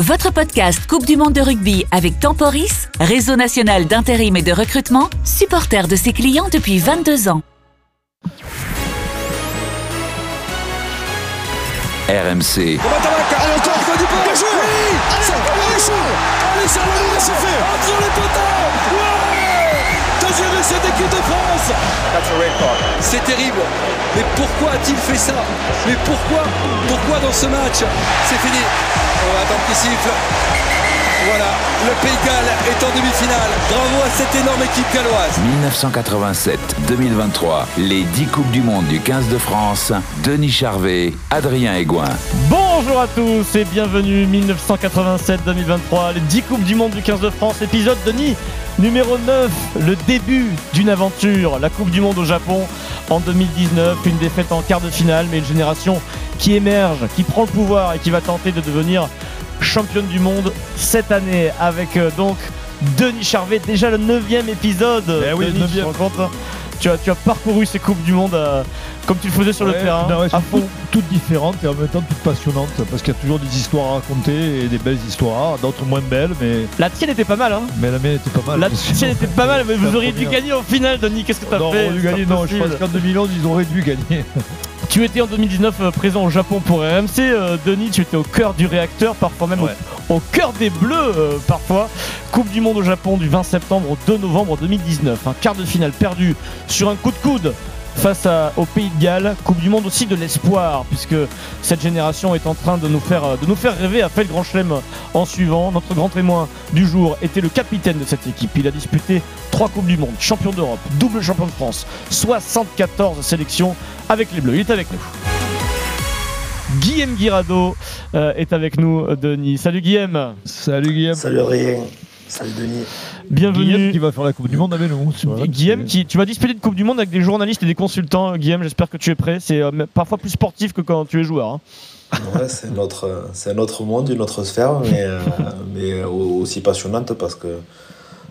Votre podcast Coupe du Monde de rugby avec Temporis, réseau national d'intérim et de recrutement, supporter de ses clients depuis 22 ans. RMC. De France. C'est terrible. Mais pourquoi a-t-il fait ça? Mais pourquoi Pourquoi dans ce match? C'est fini. On va attendre qu'il siffle voilà, le Pays de Galles est en demi-finale. Bravo à cette énorme équipe galloise. 1987-2023, les 10 Coupes du Monde du 15 de France, Denis Charvet, Adrien Aigouin. Bonjour à tous et bienvenue 1987-2023, les 10 Coupes du Monde du 15 de France, épisode Denis numéro 9, le début d'une aventure, la Coupe du Monde au Japon en 2019, une défaite en quart de finale, mais une génération qui émerge, qui prend le pouvoir et qui va tenter de devenir championne du monde cette année avec euh, donc Denis Charvet, déjà le neuvième épisode. Eh oui, Denis, tu te neuvième. rends compte, tu, as, tu as parcouru ces Coupes du Monde euh, comme tu le faisais sur le terrain. non, ouais, à fond. toutes, toutes différentes et en même temps toutes passionnantes parce qu'il y a toujours des histoires à raconter et des belles histoires, d'autres moins belles, mais, La tienne était pas mal, hein mais la mienne était pas mal. La tienne était pas mal, mais vous auriez dû gagner au final, Denis. Qu'est-ce que t'as Non, fait on aurait dû C'est gagner, pas non, je pense qu'en 2011 ils auraient dû gagner. Tu étais en 2019 euh, présent au Japon pour RMC. euh, Denis, tu étais au cœur du réacteur, parfois même au- cœur des Bleus, euh, parfois. Coupe du Monde au Japon du 20 septembre au 2 novembre 2019. Un quart de finale perdu sur un coup de coude face à- au Pays de Galles. Coupe du Monde aussi de l'espoir, puisque cette génération est en train de nous faire, de nous faire rêver, a fait le grand chelem en suivant. Notre grand témoin du jour était le capitaine de cette équipe. Il a disputé trois Coupes du Monde, champion d'Europe, double champion de France, 74 sélections avec les Bleus. Il est avec nous. Guillaume Guirado euh, est avec nous, Denis. Salut Guillaume, Salut Guillaume. Salut Adrien, salut Denis. Bienvenue. Guillaume qui va faire la Coupe du Monde. Guillaume, qui, tu vas disputer une Coupe du Monde avec des journalistes et des consultants. Guillaume, j'espère que tu es prêt. C'est euh, parfois plus sportif que quand tu es joueur. hein. Ouais, c'est notre, c'est un autre monde, une autre sphère, mais, euh, mais au- aussi passionnante parce que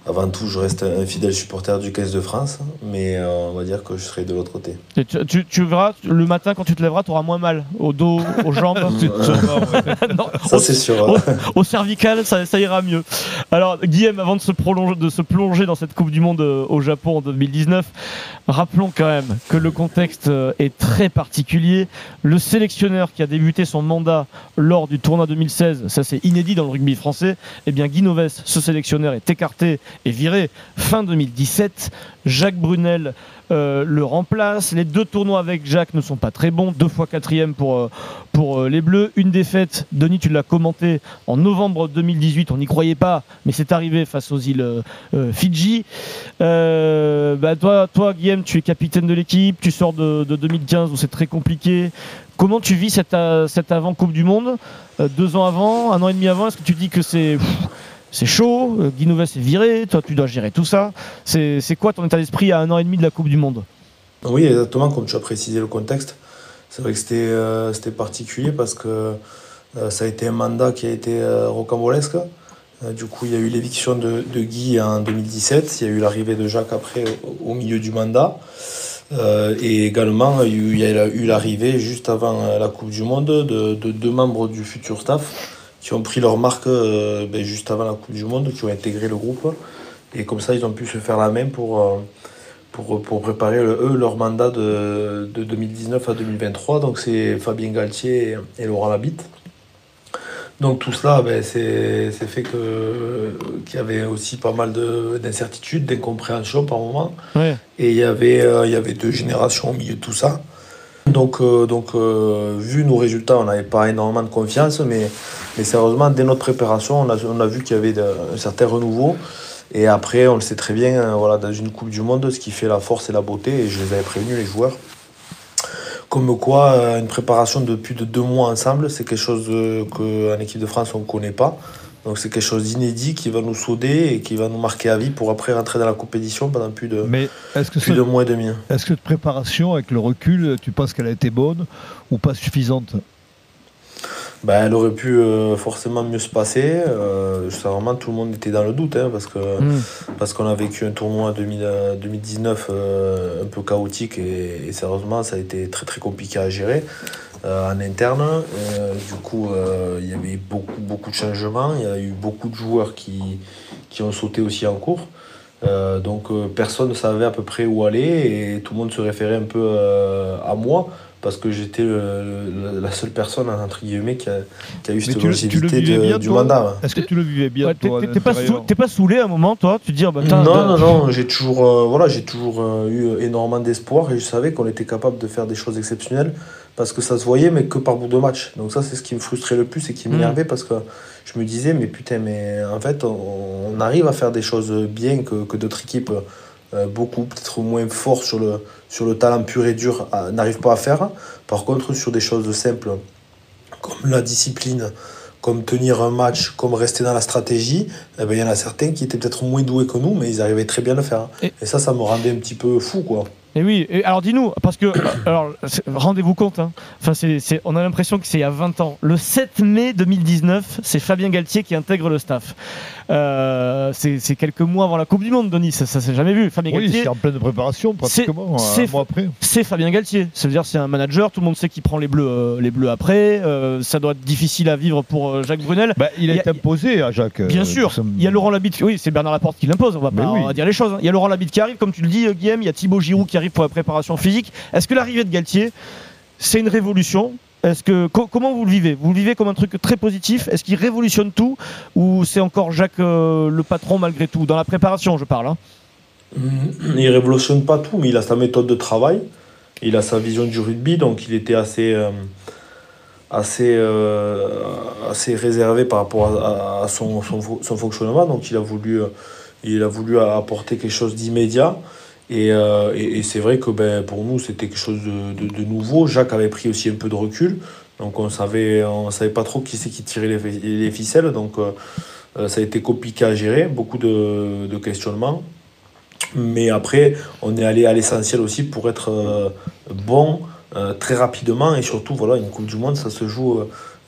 avant tout, je reste un fidèle supporter du 15 de France, mais euh, on va dire que je serai de l'autre côté. Et tu, tu- tu verras, le matin quand tu te lèveras, tu auras moins mal au dos, aux jambes. Non, Ça, au- c'est sûr. au, au cervical, ça, ça ira mieux. Alors, Guillaume, avant de se, prolonger, de se plonger dans cette Coupe du Monde euh, au Japon en 2019, rappelons quand même que le contexte euh, est très particulier. Le sélectionneur qui a débuté son mandat lors du tournoi 2016, ça c'est inédit dans le rugby français, eh bien Guy Noves, ce sélectionneur, est écarté et viré fin 2017. Jacques Brunel euh, le remplace. Les deux tournois avec Jacques ne sont pas très bons. Deux fois quatrième pour, euh, pour euh, les Bleus. Une défaite, Denis, tu l'as commenté en novembre 2018. On n'y croyait pas, mais c'est arrivé face aux îles Fidji. Bah, toi, toi, Guillaume, tu es capitaine de l'équipe. Tu sors de, de 2015 où c'est très compliqué. Comment tu vis cette, cette avant-Coupe du Monde Deux ans avant, un an et demi avant, est-ce que tu dis que c'est. C'est chaud, euh, Guy Noves est viré, toi tu dois gérer tout ça. C'est quoi ton état d'esprit à un an et demi de la Coupe du Monde? Oui, exactement, comme tu as précisé le contexte. C'est vrai que c'était euh, particulier parce que euh, ça a été un mandat qui a été rocambolesque. Du coup, il y a eu l'éviction de, Guy en 2017, il y a eu l'arrivée de Jacques après au, milieu du mandat. Et également, il y a eu- l'arrivée juste avant la Coupe du Monde de, de deux membres du futur staff qui ont pris leur marque euh, ben, juste avant la Coupe du Monde, qui ont intégré le groupe. Et comme ça, ils ont pu se faire la main pour, euh, pour, pour préparer le- eux leur mandat de, de 2019 à 2023. Donc c'est Fabien Galtier et, et Laurent Labitte. Donc tout cela, ben, c'est fait qu'il y avait aussi pas mal de- d'incertitudes, d'incompréhension par moment. Ouais. Et il y avait, euh, il y avait deux générations au milieu de tout ça. Donc, euh, donc euh, vu nos résultats, on n'avait pas énormément de confiance, mais, mais sérieusement, dès notre préparation, on a, on a vu qu'il y avait un certain renouveau. Et après, on le sait très bien, euh, voilà, dans une Coupe du Monde, ce qui fait la force et la beauté, et je les avais prévenus, les joueurs. Comme quoi, une préparation de plus de deux mois ensemble, c'est quelque chose qu'en équipe de France, on ne connaît pas. Donc c'est quelque chose d'inédit qui va nous sauder et qui va nous marquer à vie pour après rentrer dans la compétition pendant plus de, Mais est-ce que, plus ce- de mois et demi. est-ce que cette préparation, avec le recul, tu penses qu'elle a été bonne ou pas suffisante? Ben, elle aurait pu euh, forcément mieux se passer. Euh, ça, vraiment, tout le monde était dans le doute hein, parce que Mm. parce qu'on a vécu un tournoi 2000, euh, 2019 euh, un peu chaotique et, et sérieusement, ça a été très très compliqué à gérer. En interne. du coup, il y avait beaucoup, de changements. Il y a eu beaucoup de joueurs qui ont sauté aussi en cours. donc personne ne savait à peu près où aller et tout le monde se référait un peu à moi parce que j'étais la seule personne, entre guillemets, qui a, qui a eu cette longévité du mandat. Est-ce que tu le vivais bien T'es pas, pas, saoulé à un moment, toi Tu te dis, bah, Non, non, non, j'ai toujours, euh, voilà, toujours euh, eu énormément d'espoir et je savais qu'on était capable de faire des choses exceptionnelles parce que ça se voyait, mais que par bout de match. Donc ça, c'est ce qui me frustrait le plus et qui m'énervait mm. parce que je me disais, mais putain, mais en fait, on, arrive à faire des choses bien que, que d'autres équipes euh, beaucoup, peut-être moins fort sur le, sur le talent pur et dur, euh, n'arrive pas à faire. Par contre, sur des choses simples, comme la discipline, comme tenir un match, comme rester dans la stratégie, eh ben, il y en a certains qui étaient peut-être moins doués que nous, mais ils arrivaient très bien à le faire. Et, et ça, ça me rendait un petit peu fou, quoi. Et oui, alors dis-nous, parce que, alors rendez-vous compte, hein. enfin, c'est, on a l'impression que c'est il y a 20 ans. Le 7 mai 2019, c'est Fabien Galtier qui intègre le staff. Euh, c'est, quelques mois avant la Coupe du Monde, Denis, ça, ça s'est jamais vu. Fabien oui, c'est en pleine préparation, pratiquement, c'est, un mois après. C'est Fabien Galtier, cest à dire c'est un manager, tout le monde sait qu'il prend les bleus, euh, les bleus après, euh, ça doit être difficile à vivre pour Jacques Brunel. Bah, il a, été imposé à Jacques. Bien sûr, il y a Laurent Labitte, oui, c'est Bernard Laporte qui l'impose, on va pas dire les choses. Hein. Il y a Laurent Labitte qui arrive, comme tu le dis, Guillaume, il y a Thibaut Giroud qui arrive pour la préparation physique. Est-ce que l'arrivée de Galtier, c'est une révolution? Est-ce que comment vous le vivez? Vous le vivez comme un truc très positif? Est-ce qu'il révolutionne tout? Ou c'est encore Jacques euh, le patron malgré tout? Dans la préparation, je parle. Hein. Il révolutionne pas tout, mais il a sa méthode de travail, il a sa vision du rugby, donc il était assez euh, assez euh, assez réservé par rapport à, son, son, fonctionnement, donc il a voulu il a voulu apporter quelque chose d'immédiat. Euh, et, et, c'est vrai que ben, pour nous, c'était quelque chose de, de, nouveau. Jacques avait pris aussi un peu de recul. Donc on savait, on savait pas trop qui c'est qui tirait les, les ficelles. Donc euh, euh, ça a été compliqué à gérer, beaucoup de, de, questionnements. Mais après, on est allé à l'essentiel aussi pour être bon très rapidement. Et surtout, voilà, une Coupe du Monde, ça se joue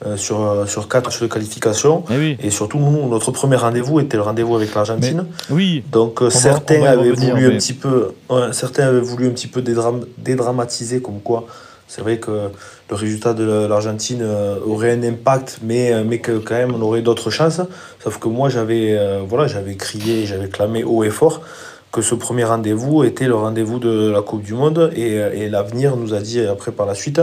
euh, sur, euh, sur quatre matchs de qualification. Eh et surtout, nous, notre premier rendez-vous était le rendez-vous avec l'Argentine. Oui. Donc euh, certains avaient voulu un petit peu, certains avaient voulu un petit peu dédramatiser comme quoi. C'est vrai que le résultat de l'Argentine aurait un impact, mais, mais que quand même on aurait d'autres chances. Sauf que moi j'avais voilà, j'avais crié, j'avais clamé haut et fort que ce premier rendez-vous était le rendez-vous de la Coupe du Monde et, et l'avenir nous a dit après par la suite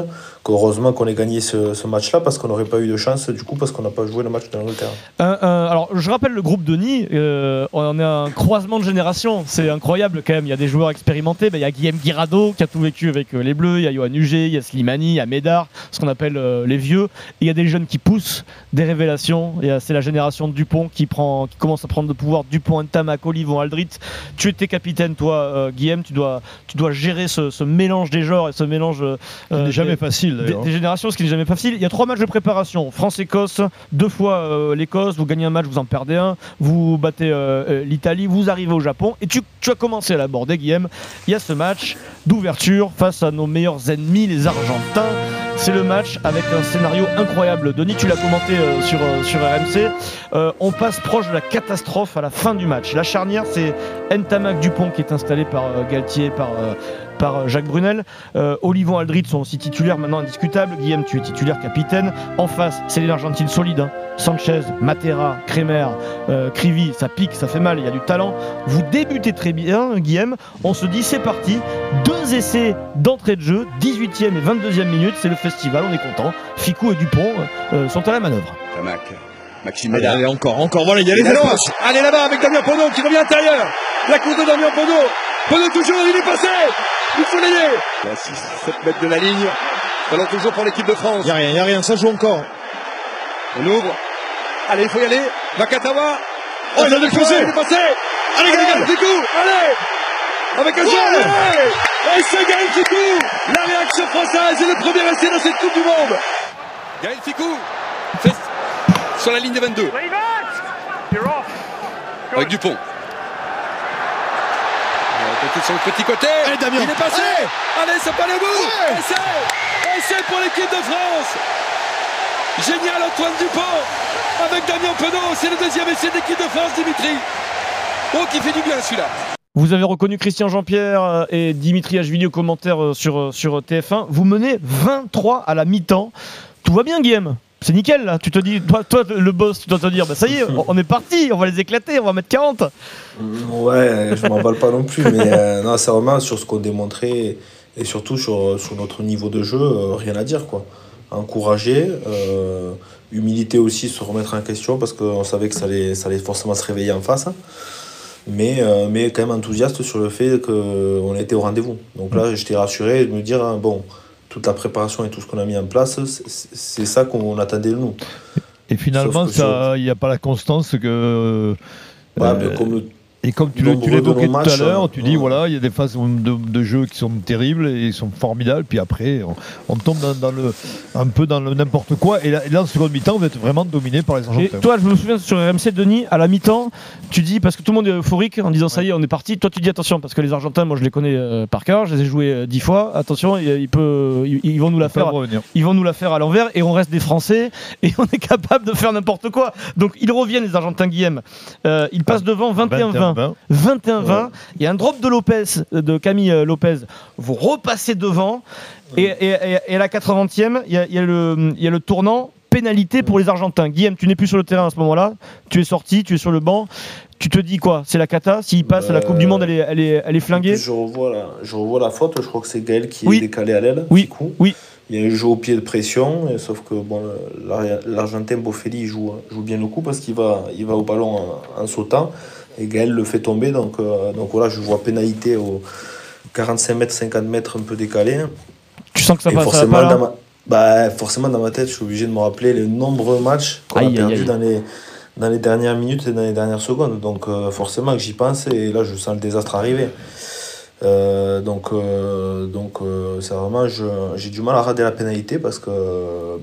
heureusement qu'on ait gagné ce, match-là parce qu'on n'aurait pas eu de chance du coup parce qu'on n'a pas joué le match de l'Angleterre. Euh, euh, alors je rappelle le groupe Denis, euh, on est un croisement de génération, c'est incroyable quand même. Il y a des joueurs expérimentés, ben, il y a Guillaume Guirado qui a tout vécu avec les Bleus, il y a Johan Huget, il y a Slimani, il y a Médard, ce qu'on appelle les vieux. Il y a des jeunes qui poussent, des révélations. C'est la génération de Dupont qui, prend, qui commence à prendre le pouvoir. Dupont, Ntamak, Olivon, Aldrit. Tu étais capitaine, toi, Guillaume, tu dois, tu dois gérer ce, mélange des genres et ce mélange. n'est jamais facile des, générations, ce qui n'est jamais facile. Il y a trois matchs de préparation. France-Écosse, deux fois euh, l'Écosse, vous gagnez un match, vous en perdez un, vous battez euh, euh, l'Italie, vous arrivez au Japon. Et tu, as commencé à l'aborder, Guillaume. Il y a ce match d'ouverture face à nos meilleurs ennemis, les Argentins. C'est le match avec un scénario incroyable. Denis, tu l'as commenté sur, sur RMC. on passe proche de la catastrophe à la fin du match. La charnière, c'est Ntamak Dupont qui est installé par Galtier, par par euh, Jacques Brunel. Euh, Olivon Aldrit sont aussi titulaires maintenant indiscutables. Guillaume, tu es titulaire capitaine. En face, c'est l'Argentine solide. Hein. Sanchez, Matera, Kremer, euh, Crivi, ça pique, ça fait mal, il y a du talent. Vous débutez très bien, Guillaume. On se dit, c'est parti. Deux essais d'entrée de jeu, 18e et 22e minute, c'est le festival, on est content. Ficou et Dupont sont à la manœuvre. Maxime Allez, encore, encore, voilà, il y a les Allez là-bas avec Damien Pono qui revient à l'intérieur. La course de Damien Pono. Pono toujours, il est passé. Il faut l'aider. À 6, 7 mètres de la ligne. Ballon toujours pour l'équipe de France. Il n'y a rien, il n'y a rien, ça joue encore. On ouvre. Allez, il faut y aller. Vakatawa. Oh, il a défoncé. Il est passé. Allez, Gaël Ficou. Allez. Avec un jeu. Et c'est Gaël Ficou. La réaction française est le premier essai dans cette Coupe du Monde. Gaël Ficou. Sur la ligne des 22. Avec Dupont sur le petit côté. Et Damien. Il est passé. Allez, ça peut aller au bout. Et c'est pour l'équipe de France. Génial Antoine Dupont avec Damien Penaud. C'est le deuxième essai d'équipe de France, Dimitri. Oh, qui fait du bien celui-là. Vous avez reconnu Christian Jean-Pierre euh, et Dimitri Ashvili au commentaire euh, sur, euh, sur TF1. Vous menez 23 à la mi-temps. Tout va bien, Guillaume? C'est nickel tu te dis, toi, le boss, tu dois te dire, bah ça y est, on est parti, on va les éclater, on va mettre 40. Ouais, je m'emballe pas non plus, mais non, c'est vraiment sur ce qu'on démontrait et surtout sur, sur notre niveau de jeu, rien à dire quoi. Encourager, humilité aussi, se remettre en question parce qu'on savait que ça allait, ça allait forcément se réveiller en face mais, euh, mais quand même enthousiaste sur le fait qu'on était au rendez-vous. Donc là, j'étais rassuré de me dire, hein, bon, toute la préparation et tout ce qu'on a mis en place, c'est ça qu'on attendait de nous. Et finalement, il n'y a pas la constance que. Euh, comme et comme tu l'évoquais tout à l'heure, tu dis voilà, il y a des phases de, jeu qui sont terribles et ils sont formidables. Puis après, on, tombe dans, le, un peu dans le n'importe quoi. Et là, en seconde mi-temps, vous êtes vraiment dominé par les Argentins. Et toi, je me souviens sur RMC, Denis, à la mi-temps, tu dis, parce que tout le monde est euphorique en disant ça y est, on est parti. Toi, tu dis attention, parce que les Argentins, moi, je les connais euh, par cœur, je les ai joués euh, dix fois. Attention, ils, peut, ils, vont nous la faire. Ils vont nous la faire à l'envers et on reste des Français et on est capable de faire n'importe quoi. Donc, ils reviennent, les Argentins, Guillaume. Euh, ils passent devant 21-20. 21-20. Il y a un drop de Lopez, de Camille euh, Lopez. Vous repassez devant. Et, à la 80e, il y a, le, tournant pénalité pour les Argentins. Guillaume, tu n'es plus sur le terrain à ce moment-là. Tu es sorti, tu es sur le banc. Tu te dis quoi? C'est la cata? S'il passe, la Coupe du Monde, elle est, elle est, elle est flinguée? Je revois, la, je revois la faute. Je crois que c'est Gaël qui est décalé à l'aile. Oui. oui. Il y a un jeu au pied de pression, sauf que bon, l'Argentin Boffelli joue, joue bien le coup parce qu'il va, il va au ballon en sautant. Et Gaël le fait tomber. Donc, euh, donc voilà, je vois pénalité au 45 mètres, 50 mètres un peu décalé. Tu sens que ça passe forcément, dans ma... bah, forcément, dans ma tête, je suis obligé de me rappeler les nombreux matchs qu'on a perdus dans les, dans les dernières minutes et dans les dernières secondes. Donc euh, forcément que j'y pense et là, je sens le désastre arriver. Euh, donc, euh, donc euh, c'est vraiment, j'ai du mal à rater la pénalité parce que,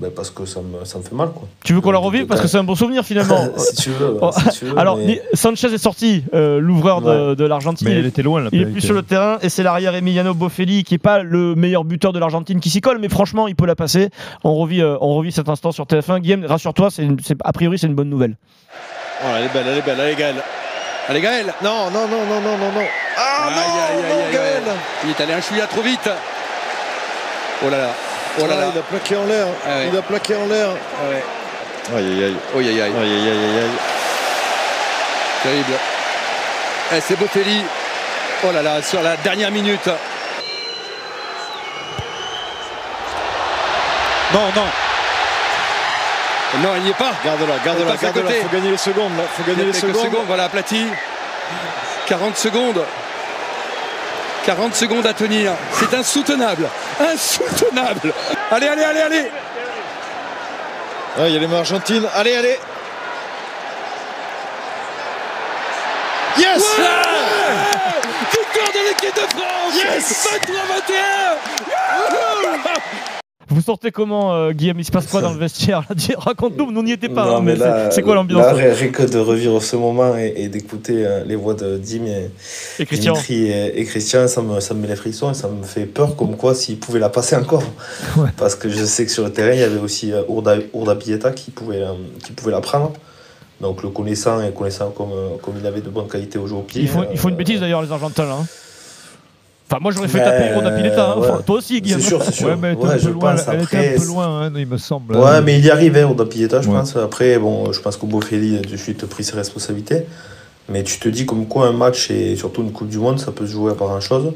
ben, parce que ça me, ça me fait mal. Quoi. Tu veux qu'on la revive Parce que c'est un bon souvenir finalement. si, tu veux, oh, Alors, Sanchez est sorti, l'ouvreur de, l'Argentine. Mais il était loin. il est plus sur le terrain et c'est l'arrière Emiliano Boffelli qui n'est pas le meilleur buteur de l'Argentine qui s'y colle, mais franchement, il peut la passer. On revit, on revit cet instant sur TF1. Guillaume, rassure-toi, a priori, c'est une bonne nouvelle. Oh, elle est belle, elle est belle, elle est belle. Allez Gaël. Non, non, non, non, non, non, non. Ah non, non Gaël. Il est allé un chouïa trop vite. Oh là là. Oh là là. Il a plaqué en l'air. Ah Il a plaqué en l'air. Ah ouais. Aïe aïe aïe. Aïe aïe aïe. Aïe aïe aïe aïe. Terrible. Eh, C'est Botelli. Oh là là, sur la dernière minute. Non, non non, il n'y est pas. Garde-la, garde-la, garde-la. Faut gagner les secondes. Là. Faut gagner les secondes. secondes. Voilà, aplati. 40 secondes. 40 secondes à tenir. C'est insoutenable. Insoutenable. Allez, allez, allez, allez. Ah, il y a les mains argentines. Allez, allez. Yes Victoire de l'équipe de France Yes 23-21 vous sortez comment, euh, Guillaume Il se passe quoi dans le vestiaire Raconte-nous, nous n'y étions pas. Hein, mais c'est quoi l'ambiance Rien que de revivre ce moment et, d'écouter euh, les voix de Dim et, Christian, et, Christian ça, me, ça me met les frissons et ça me fait peur comme quoi s'ils pouvaient la passer encore. Parce que je sais que sur le terrain, il y avait aussi euh, Urda, Urda Pieta qui pouvait, qui pouvait la prendre. Donc le connaissant et connaissant comme, comme il avait de bonnes qualités au jeu au pied. Il faut, il faut une bêtise d'ailleurs, les Argentins. Hein moi j'aurais fait taper pour Napileta, hein. toi aussi Guillaume. C'est sûr, c'est sûr. Ouais, mais ouais, je loin, pense, elle après, était un peu loin, hein, il me semble. Ouais, mais il y arrivait au Napileta, je pense. Après, bon, je pense qu'au Boffelli a de suite pris ses responsabilités. Mais tu te dis comme quoi un match et surtout une Coupe du Monde, ça peut se jouer à pas grand chose.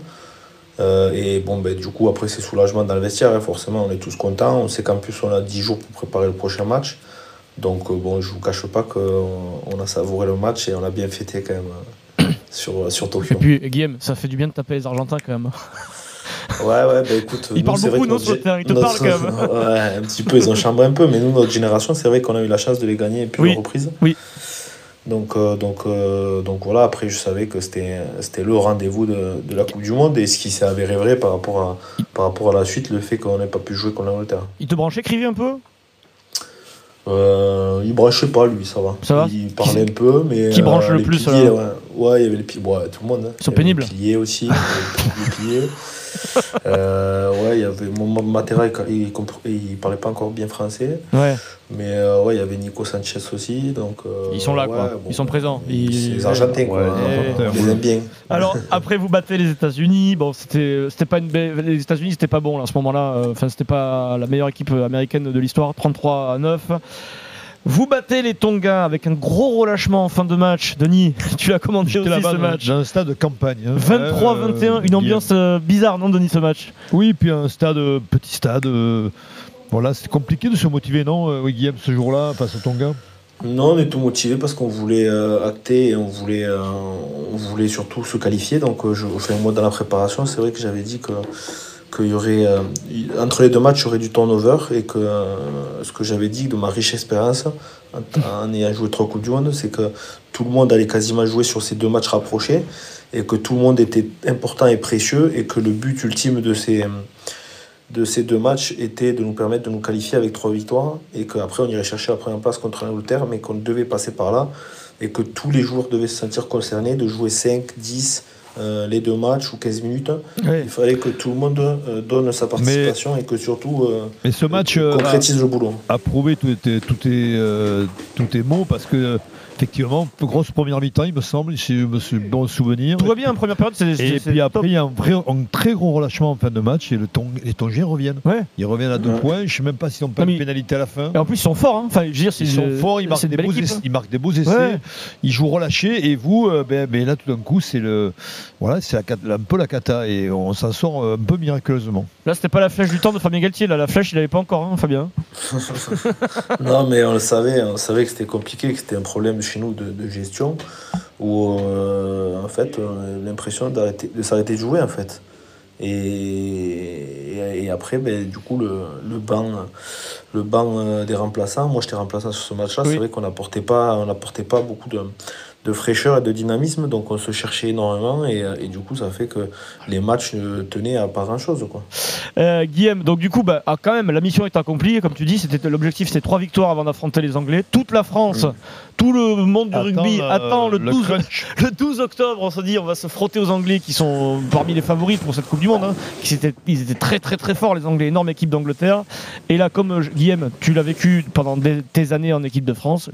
Euh, et bon, ben, du coup, après, c'est soulagement dans le vestiaire. Hein, forcément, on est tous contents. On sait qu'en plus, on a 10 jours pour préparer le prochain match. Donc, euh, bon, je vous cache pas qu'on a savouré le match et on a bien fêté quand même sur, sur Tokyo. Et puis, Guillaume, ça fait du bien de taper les Argentins quand même. Ouais, ouais, bah écoute. Ils parlent beaucoup, non, terrain, ils te parlent quand même. ouais, un petit peu, ils ont chambré un peu, mais nous, notre génération, c'est vrai qu'on a eu la chance de les gagner plusieurs oui. reprises. Oui. Donc, euh, donc, euh, donc voilà, après, je savais que c'était le rendez-vous de, de, la Coupe du Monde et ce qui s'est avéré vrai par rapport, à, par rapport à la suite, le fait qu'on n'ait pas pu jouer contre l'Angleterre. Il te branchait Crivy un peu? Euh, il branchait pas lui, ça va. Ça va il parlait un peu, mais. Qui branche euh, le plus piliers, ouais. Ouais. il y avait les piliers. Ouais, tout le monde. Hein. Ils sont pénibles. Les piliers aussi. les piliers. Euh, ouais, il y avait mon Matera, il, il, parlait pas encore bien français. Ouais. Mais euh, ouais, il y avait Nico Sanchez aussi. Donc, euh, ils sont là, quoi. ils sont présents. Ils... Les Argentins, quoi. Ils les aiment bien. Alors, après, vous battez les États-Unis. Bon, c'était, c'était pas une les États-Unis, c'était pas bon là, à ce moment-là. Enfin, c'était pas la meilleure équipe américaine de l'histoire. 33 à 9. Vous battez les Tonga avec un gros relâchement en fin de match. Denis, tu l'as commandé aussi ce match. Dans un stade de campagne. 23-21, hein. une ambiance euh, bizarre, non, Denis, ce match Oui, puis un stade, euh, petit stade. Euh, voilà, c'est compliqué de se motiver, non, Guillaume, ce jour-là, face aux Tonga? Non, on est tout motivé parce qu'on voulait acter et on voulait, on voulait surtout se qualifier. Donc, je, fais un mois dans la préparation, c'est vrai que j'avais dit que qu'il y aurait euh, entre les deux matchs, il y aurait du turnover et que euh, ce que j'avais dit de ma riche expérience en, ayant joué trois coups du monde, c'est que tout le monde allait quasiment jouer sur ces deux matchs rapprochés et que tout le monde était important et précieux et que le but ultime de ces de ces deux matchs était de nous permettre de nous qualifier avec trois victoires et qu'après on irait chercher la première place contre l'Angleterre mais qu'on devait passer par là et que tous les joueurs devaient se sentir concernés de jouer 5, 10, euh, les deux matchs ou 15 minutes. Il fallait que tout le monde euh, donne sa participation et que surtout euh, mais ce match, concrétise le boulot. A prouvé tous tes, tout tout mots parce que Effectivement, grosse première mi-temps, il me semble, si je me suis bon souvenir. Tout va bien en première période, c'est Et puis après, il y a un, vrai, un, très gros relâchement en fin de match et le les Tongiens reviennent. Ouais. Ils reviennent à deux points. Je ne sais même pas s'ils n'ont pas une pénalité à la fin. Et en plus, ils sont forts. Hein. Enfin, je veux dire, ils sont forts, ils marquent, des beaux essais, ils marquent des beaux essais. Ils jouent relâchés. Et vous, euh, ben, ben, là, tout d'un coup, c'est le, voilà, c'est un peu la cata et on s'en sort euh, un peu miraculeusement. Là, c'était pas la flèche du temps de Fabien Galtier. Là, la flèche, il n'avait pas encore, hein, Fabien. non, mais on le savait. On savait que c'était compliqué, que c'était un problème chez nous de, de gestion où euh, en fait a l'impression de s'arrêter de jouer en fait. Et, et, après, ben, du coup, le, le, banc, le banc euh, des remplaçants, moi j'étais remplaçant sur ce match-là, c'est vrai qu'on n'apportait pas, on pas beaucoup de, de fraîcheur et de dynamisme, donc on se cherchait énormément et, euh, et, du coup ça fait que les matchs ne tenaient à pas grand chose. Quoi. Euh, Guillaume, donc du coup, bah, ah, quand même, la mission est accomplie, comme tu dis, c'était l'objectif c'était trois victoires avant d'affronter les Anglais. Toute la France, mm. Tout le monde du rugby attend le, 12, le 12 octobre, on se dit on va se frotter aux Anglais qui sont parmi les favoris pour cette Coupe du Monde. Hein, qui étaient, ils étaient très très très forts les Anglais, énorme équipe d'Angleterre. Et là, comme euh, Guillaume, tu l'as vécu pendant des, tes années en équipe de France,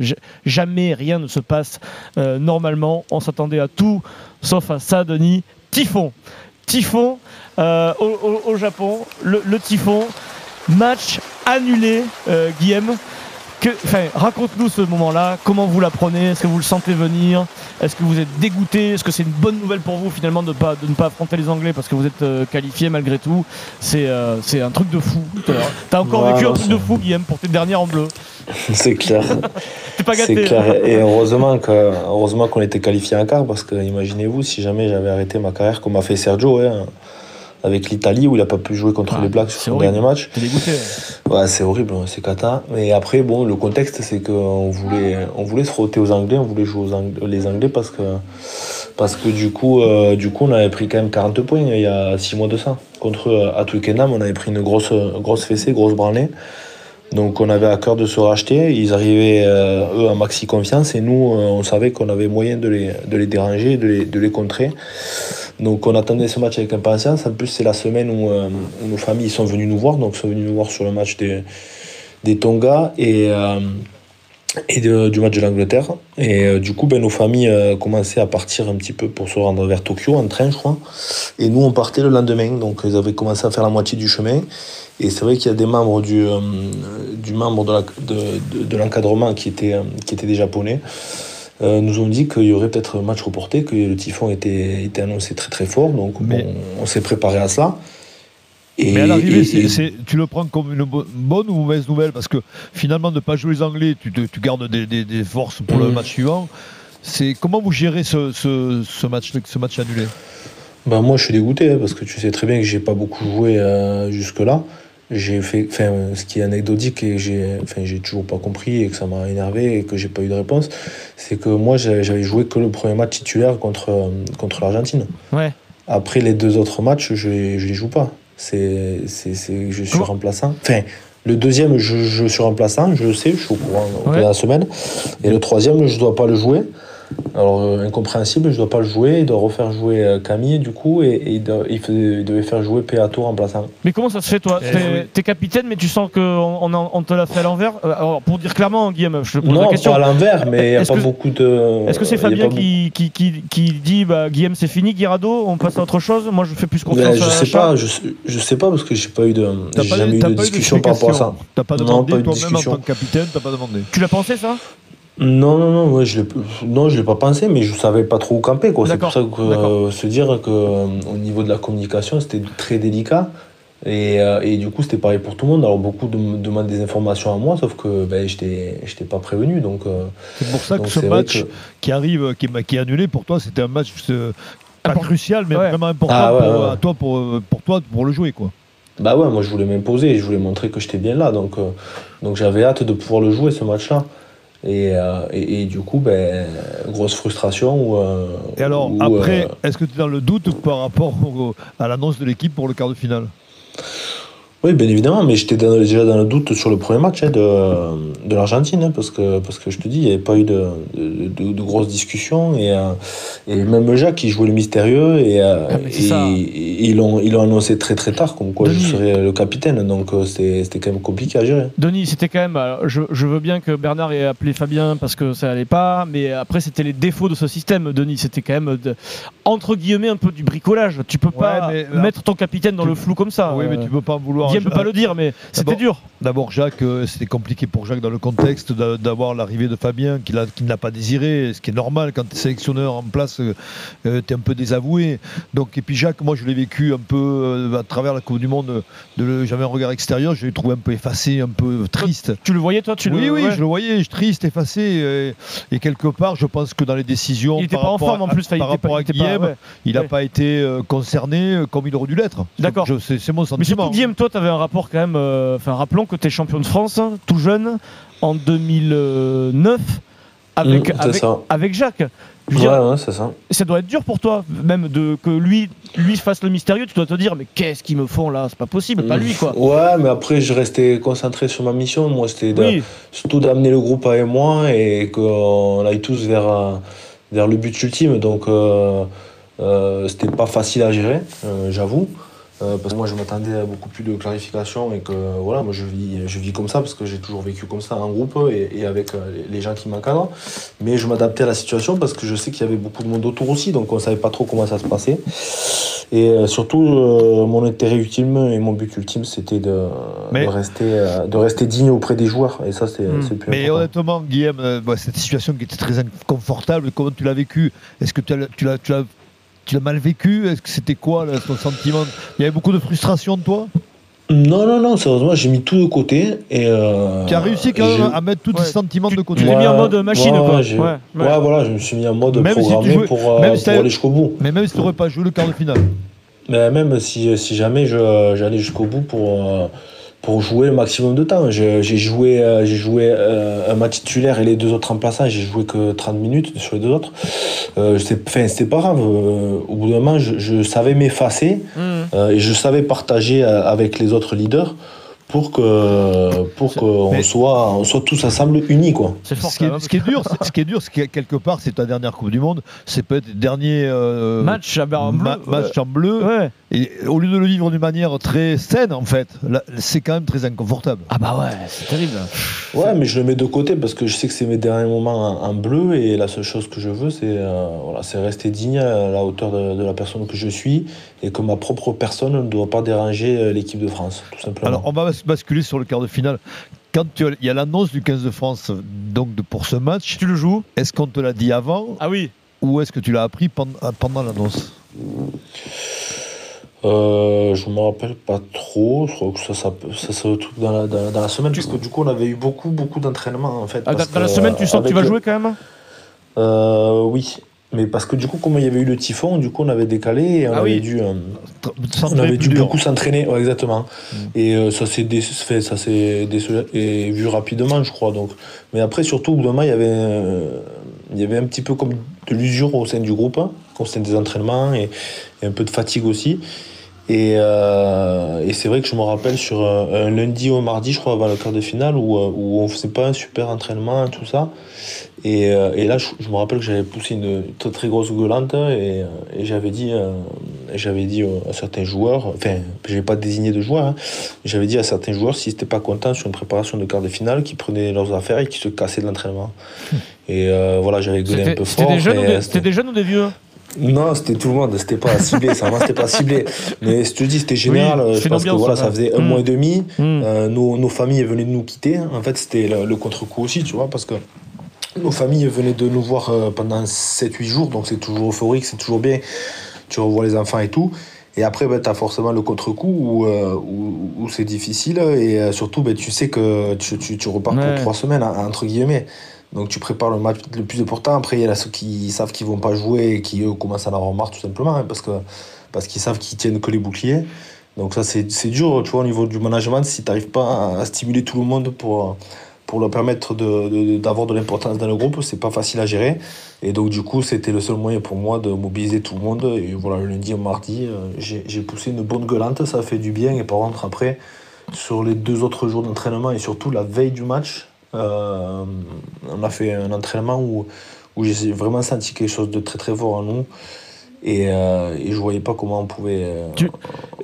jamais rien ne se passe normalement. On s'attendait à tout, sauf à ça, Denis. Typhon. Typhon euh, au, Japon. Le, typhon. Match annulé, euh, Guillaume. Raconte-nous ce moment-là, comment vous l'apprenez, est-ce que vous le sentez venir, est-ce que vous êtes dégoûté, est-ce que c'est une bonne nouvelle pour vous finalement de, pas, de ne pas affronter les Anglais parce que vous êtes euh, qualifié malgré tout, c'est un truc de fou. T'as encore vécu un truc de fou Guillaume pour tes dernières en bleu? C'est clair. pas gâté. C'est clair. Et heureusement qu'on heureusement qu'on était qualifié en quart parce que imaginez-vous si jamais j'avais arrêté ma carrière comme a fait Sergio hein, avec l'Italie où il n'a pas pu jouer contre ah, les Blacks sur son dernier match. dégoûté. Ouais, c'est horrible, c'est cata. Mais après, bon, le contexte, c'est qu'on voulait, on voulait se frotter aux Anglais, on voulait jouer aux les Anglais parce que, parce que du, coup, euh, du coup, on avait pris quand même 40 points il y a 6 mois de ça. Contre euh, Twickenham, on avait pris une grosse, grosse fessée, grosse branlée. Donc on avait à cœur de se racheter. Ils arrivaient, euh, eux, en maxi confiance. Et nous, euh, on savait qu'on avait moyen de les, de les déranger, de les, de les, contrer. Donc on attendait ce match avec impatience. En plus, c'est la semaine où, euh, nos familles sont venues nous voir. Donc sont venus nous voir sur le match des, des Tonga et, et du match de l'Angleterre. Et du coup, ben, nos familles commençaient à partir un petit peu pour se rendre vers Tokyo en train, je crois. Et nous, on partait le lendemain. Donc ils avaient commencé à faire la moitié du chemin. Et c'est vrai qu'il y a des membres du, euh, du membre de, de, l'encadrement qui étaient, euh, qui étaient des Japonais. Euh, nous ont dit qu'il y aurait peut-être un match reporté, que le typhon était, était annoncé très très fort. Donc on, s'est préparé à ça. Et, mais à l'arrivée, tu le prends comme une bonne ou mauvaise nouvelle Parce que finalement, de ne pas jouer les Anglais, tu, tu gardes des, des, forces pour le mm. match suivant. C'est comment vous gérez ce, ce, ce, match, ce match annulé? Bah moi, je suis dégoûté hein, parce que tu sais très bien que j'ai pas beaucoup joué jusque-là j'ai fait, enfin, ce qui est anecdotique et j'ai, enfin, j'ai toujours pas compris et que ça m'a énervé et que j'ai pas eu de réponse, c'est que moi j'avais joué que le premier match titulaire contre, contre l'Argentine. Ouais. Après les deux autres matchs, je, je les joue pas. C'est, c'est, c'est, je suis remplaçant. Enfin, le deuxième, je, je, suis remplaçant, je le sais, je suis au courant de la semaine. Et le troisième, je dois pas le jouer. Alors, euh, incompréhensible, je dois pas le jouer, il doit refaire jouer euh, Camille, du coup, et, et il, doit- il faisait- il devait faire jouer Peato remplaçant. Mais comment ça se fait, toi Eh, T'es oui. t'es capitaine, mais tu sens qu'on on, te l'a fait à l'envers Euh, Alors, pour dire clairement, Guillaume, je te pose la Non, question. pas à l'envers, mais il n'y a Est-ce pas que- beaucoup de. Est-ce que c'est Fabien pas qui, qui, qui, qui dit bah, Guillaume, c'est fini, Guirado, on passe à autre chose Moi, je fais plus beaucoup- confiance Ben, je à sais pas, je, sais- je sais pas parce que j'ai pas eu de, pas jamais eu- de discussion par rapport à ça. T'as pas Non, demandé toi-même en tant que capitaine, t'as pas demandé. Tu l'as pensé, ça? Non, non, non, ouais, je l'ai, non, je l'ai pas pensé, mais je savais pas trop où camper. Quoi. C'est pour ça que euh, se dire que euh, au niveau de la communication, c'était très délicat. Et, euh, et du coup, c'était pareil pour tout le monde. Alors, beaucoup de- me demandent des informations à moi, sauf que ben, je n'étais pas prévenu. Donc, euh, C'est pour ça que ce match que- qui arrive, qui est, qui est annulé, pour toi, c'était un match euh, pas crucial, mais Ouais. vraiment important Ah, ouais, pour, ouais. à toi, pour, pour toi pour le jouer. Quoi. Bah ouais, moi je voulais m'imposer je voulais montrer que j'étais bien là. Donc, euh, donc j'avais hâte de pouvoir le jouer ce match-là. Et, euh, et, et du coup, ben, grosse frustration. Où, euh, Et alors, où, après, euh, est-ce que tu es dans le doute par rapport au- à l'annonce de l'équipe pour le quart de finale? Oui, bien évidemment, mais j'étais déjà dans le doute sur le premier match hein, de, de l'Argentine, hein, parce, que, parce que je te dis, il n'y avait pas eu de, de, de- de grosses discussions. Et, euh, et même Jacques, il jouait le mystérieux, et, euh, Ah, et- ils l'ont ils l'ont annoncé très très tard, comme quoi Denis. je serais le capitaine. Donc euh, c'était c'était quand même compliqué à gérer. Denis, c'était quand même. alors, je, je veux bien que Bernard ait appelé Fabien parce que ça allait pas, mais après, c'était les défauts de ce système, Denis. C'était quand même, de- entre guillemets, un peu du bricolage. Tu peux pas mais là- mettre ton capitaine dans Tu- le flou comme ça. Oui, mais Euh, tu peux pas en vouloir. À Guillaume peut pas le dire, mais c'était dur. D'abord, Jacques, euh, c'était compliqué pour Jacques dans le contexte d'a- d'avoir l'arrivée de Fabien qu'il qu'il n'a pas désiré, ce qui est normal quand tu es sélectionneur en place, tu es un peu désavoué. Donc, et puis Jacques, moi je l'ai vécu un peu euh, à travers la Coupe du Monde, j'avais un regard extérieur, je l'ai trouvé un peu effacé, un peu triste. Tu le voyais, toi tu oui, le... oui, ouais. je le voyais, je- triste, effacé. Et, et quelque part, je pense que dans les décisions. Il était par pas en forme en plus. il Par pas- rapport à Guillaume, il n'a Ouais. pas été euh, concerné euh, comme il aurait dû l'être. D'accord. C'est mon Mais sentiment. surtout, Guillaume, toi, tu avais un rapport quand même. euh, Enfin, rappelons que tu es champion de France, hein, tout jeune, en 2009, avec, Mmh, c'est avec, ça. avec Jacques. Ouais, c'est ça. ça doit être dur pour toi, même de que lui, lui fasse le mystérieux. Tu dois te dire, mais qu'est-ce qu'ils me font là? C'est pas possible, pas lui, quoi. Ouais, mais après, je restais concentré sur ma mission. Moi, c'était Oui, surtout d'amener le groupe avec moi et qu'on aille tous vers, euh, vers le but ultime. Donc, euh, euh, c'était pas facile à gérer, euh, j'avoue. Euh, parce que moi, je m'attendais à beaucoup plus de clarification et que voilà, moi, je vis, je vis comme ça parce que j'ai toujours vécu comme ça en groupe et, et avec euh, les, gens qui m'encadrent. Mais je m'adaptais à la situation parce que je sais qu'il y avait beaucoup de monde autour aussi, donc on savait pas trop comment ça se passait. Et euh, surtout, euh, mon intérêt ultime et mon but ultime, c'était de, rester, euh, de rester digne auprès des joueurs. Et ça, c'est le plus Mais important. honnêtement, Guillaume, euh, bah, cette situation qui était très inconfortable, comment tu l'as vécu? Est-ce que tu l'as, tu l'as, mal vécu Est-ce que c'était quoi là, ton sentiment? Il y avait beaucoup de frustration de toi? Non, non, non, sérieusement, j'ai mis tout de côté. Et, euh, Tu as réussi quand même à mettre tous Ouais. tes sentiments Tu- de côté. tu l'as mis en mode machine, ouais, quoi. Ouais, Ouais, ouais. voilà, je me suis mis en mode Même si programmé jouais- pour, euh, si pour aller jusqu'au bout. Mais même si tu n'aurais pas joué le quart de finale. Mais même si, si jamais j'allais jusqu'au bout pour, euh, pour jouer le maximum de temps. J'ai joué, euh, j'ai joué euh, un match titulaire et les deux autres remplaçants, j'ai joué que 30 minutes sur les deux autres. Euh, c'est- Enfin, c'était pas grave. Euh, au bout d'un moment, je, je savais m'effacer Mmh. euh, et je savais partager avec les autres leaders pour que pour qu'on soit, on soit tous ensemble unis. Quoi. Ce qui, est, même. ce qui est dur, c'est- ce qui est dur, c'est que quelque part, c'est ta dernière Coupe du Monde. C'est peut-être le dernier euh, Match à bleu. match en bleu. Ouais. Et au lieu de le vivre d'une manière très saine, en fait, c'est quand même très inconfortable. Ah bah ouais, c'est terrible. Ouais, mais je le mets de côté parce que je sais que c'est mes derniers moments en, en bleu et la seule chose que je veux, c'est euh, voilà, c'est rester digne à la hauteur de, de la personne que je suis et que ma propre personne ne doit pas déranger euh, l'équipe de France, tout simplement. Alors, on va bas- basculer sur le quart de finale. Quand il y a l'annonce du 15 de France donc de, pour ce match, Tu le joues? Est-ce qu'on te l'a dit avant? Ah oui. ou est-ce que tu l'as appris pendant, pendant l'annonce? Euh, je me rappelle pas trop. Je crois que ça, ça, ça, retrouve dans la, dans, dans la semaine parce que du coup, on avait eu beaucoup, beaucoup d'entraînements en fait. Ah, dans parce dans la semaine, tu sens que tu vas jouer quand même Euh, Oui. Mais parce que du coup, comme il y avait eu le typhon, du coup, on avait décalé et on Ah avait oui. dû. euh, On avait dû beaucoup s'entraîner, ouais, exactement. Mm. Et euh, ça s'est fait, ça s'est et vu rapidement, je crois. Donc, mais après, surtout, au bout d'un moment, il y avait, il y avait un petit peu comme de l'usure au sein du groupe, hein, au sein des entraînements et, et un peu de fatigue aussi. Et, et c'est vrai que je me rappelle sur un, lundi ou mardi, je crois, avant le quart de finale, où, où on faisait pas un super entraînement, tout ça. Et, et là, je, me rappelle que j'avais poussé une très, très grosse gueulante et, et j'avais dit, j'avais dit à certains joueurs, enfin, j'ai pas désigné de joueurs, hein, j'avais dit à certains joueurs s'ils n'étaient pas contents sur une préparation de quart de finale, qu'ils prenaient leurs affaires et qu'ils se cassaient de l'entraînement. Et voilà, j'avais gueulé un peu fort. C'était des, jeunes ou des vieux? Non, c'était tout le monde, c'était pas ciblé, ça c'était pas ciblé. Mais je te dis, c'était général. je pense que voilà, ça faisait un mois et demi. Mm. Euh, nos, nos, familles venaient de nous quitter. En fait, c'était le, contre-coup aussi, tu vois, parce que nos familles venaient de nous voir euh, pendant 7-8 jours, donc c'est toujours euphorique, c'est toujours bien. Tu revois les enfants et tout. Et après, ben, tu as forcément le contre-coup où, euh, où, c'est difficile. Et surtout, ben, tu sais que tu, tu, tu repars pour trois semaines, entre guillemets. Donc tu prépares le match le plus important. Après, il y a ceux qui savent qu'ils vont pas jouer et qui commencent à en avoir marre tout simplement hein, parce qu'ils savent qu'ils tiennent que les boucliers. Donc ça c'est dur, tu vois, au niveau du management, si tu n'arrives pas à, stimuler tout le monde pour, leur permettre d'avoir de, de l'importance dans le groupe, c'est pas facile à gérer. Et donc du coup, c'était le seul moyen pour moi de mobiliser tout le monde. Et voilà, le lundi et mardi, euh, j'ai poussé une bonne gueulante, ça a fait du bien. Et par contre, après, sur les deux autres jours d'entraînement et surtout la veille du match, euh, on a fait un entraînement où, où j'ai vraiment senti quelque chose de très très fort en nous. Et, euh, et, je voyais pas comment on pouvait, euh,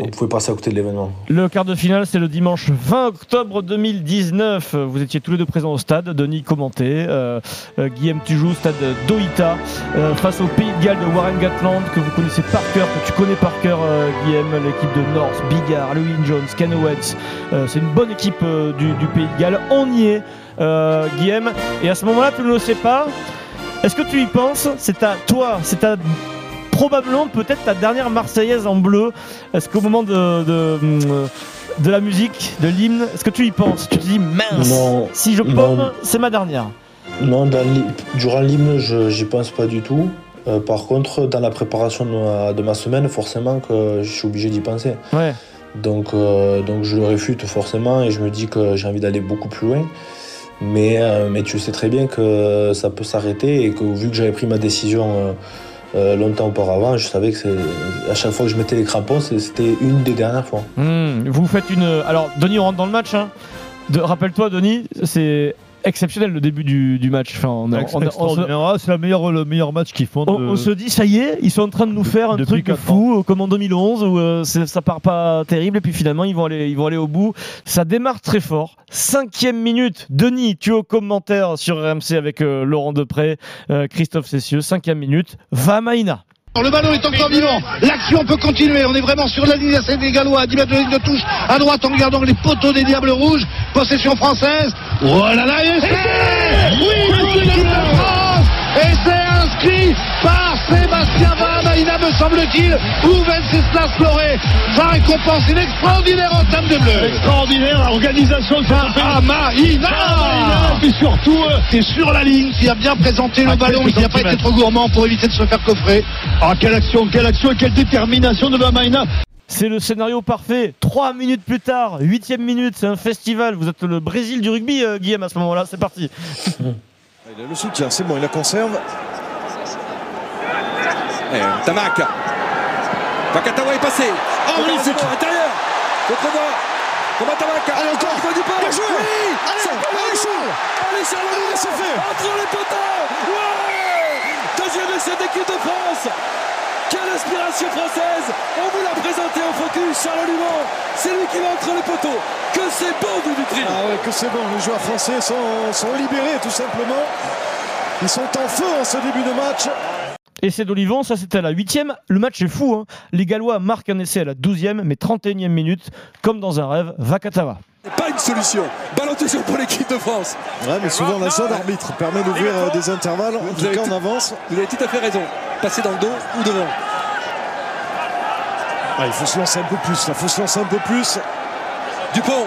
on pouvait passer à côté de l'événement. Le quart de finale, c'est le dimanche 20 octobre 2019. Vous étiez tous les deux présents au stade. Denis commenté. Euh, Guillaume Tujou, stade d'Oita, face au Pays de Galles de Warren Gatland, que vous connaissez par cœur, que tu connais par cœur, Guillaume, l'équipe de North, Bigard, Louis Jones, Ken Owens. c'est une bonne équipe du, du, Pays de Galles. On y est. Guillaume. Et à ce moment-là, tu ne le sais pas. Est-ce que tu y penses? C'est à toi, c'est à probablement peut-être ta dernière Marseillaise en bleu. Est-ce qu'au moment de, de, la musique, de l'hymne, est-ce que tu y penses? Tu te dis mince, si je pomme, c'est ma dernière. Non, durant l'hymne, je j'y pense pas du tout. Euh, par contre, dans la préparation de ma, semaine, forcément que je suis obligé d'y penser. Ouais. Donc, euh, donc je le réfute forcément et je me dis que j'ai envie d'aller beaucoup plus loin. Mais, euh, mais tu sais très bien que ça peut s'arrêter et que vu que j'avais pris ma décision euh, longtemps auparavant, je savais que à chaque fois que je mettais les crampons, c'était une des dernières fois. Hmm, vous faites une. Alors, Denis, on rentre dans le match. Hein. Rappelle-toi, Denis, c'est exceptionnel le début du, match. Enfin, ah, c'est la meilleure, le meilleur match qu'ils font. On, se dit, ça y est, ils sont en train de nous faire un truc fou, comme en 2011, où euh, ça part pas terrible, et puis finalement, ils vont, aller, ils vont aller au bout. Ça démarre très fort. Cinquième minute, Denis, tu es au commentaire sur RMC avec euh, Laurent Depré, euh, Christophe Cessieux. Cinquième minute, va Maïna. Le ballon est encore vivant. L'action peut continuer. On est vraiment sur la ligne des Gallois à 10 mètres de ligne de touche. À droite en regardant les poteaux des Diables Rouges. Possession française. Oh là là, et c'est Oui, de France Et c'est Vamaina, me semble-t-il, ou Venceslas Floré. Ça récompense une extraordinaire entame de bleu. Extraordinaire organisation de ah, Maïna Et puis surtout, euh, c'est sur la ligne qui a bien présenté le ballon. Il n'a pas été trop gourmand pour éviter de se faire coffrer. Ah, quelle action, quelle action et quelle détermination de Bamaina c'est le scénario parfait. Trois minutes plus tard, huitième minute, c'est un festival. Vous êtes le Brésil du rugby, euh, Guillaume, à ce moment-là. C'est parti. Il a le soutien, c'est bon, il la conserve. Et Tamaka. Vakatawa est passé. Oh, intérieur. Contre moi. Comment Tamaka. Allez, encore. Il du pas. Bien joué. Oui. Allez, Charles. Allez, Charles. Allez, c'est fait. Entre les poteaux. Ouais. Deuxième essai d'équipe de France. Quelle inspiration française On vous l'a présenté au focus, Charles Lumont. C'est lui qui va entre les poteaux. Que c'est bon, du Ah ouais, que c'est bon. Les joueurs français sont, sont libérés, tout simplement. Ils sont en feu en ce début de match. Essai d'Olivon, ça c'était à la 8 Le match est fou. Hein. Les Gallois marquent un essai à la 12e, mais 31e minute, comme dans un rêve, Vakatawa. Pas une solution. Ballon toujours pour l'équipe de France. Ouais, mais souvent la zone arbitre permet d'ouvrir euh, des intervalles. En tout cas, on avance. Vous avez tout à fait raison. Passer dans le dos ou devant. Ah, il faut se lancer un peu plus. Il faut se lancer un peu plus. Dupont.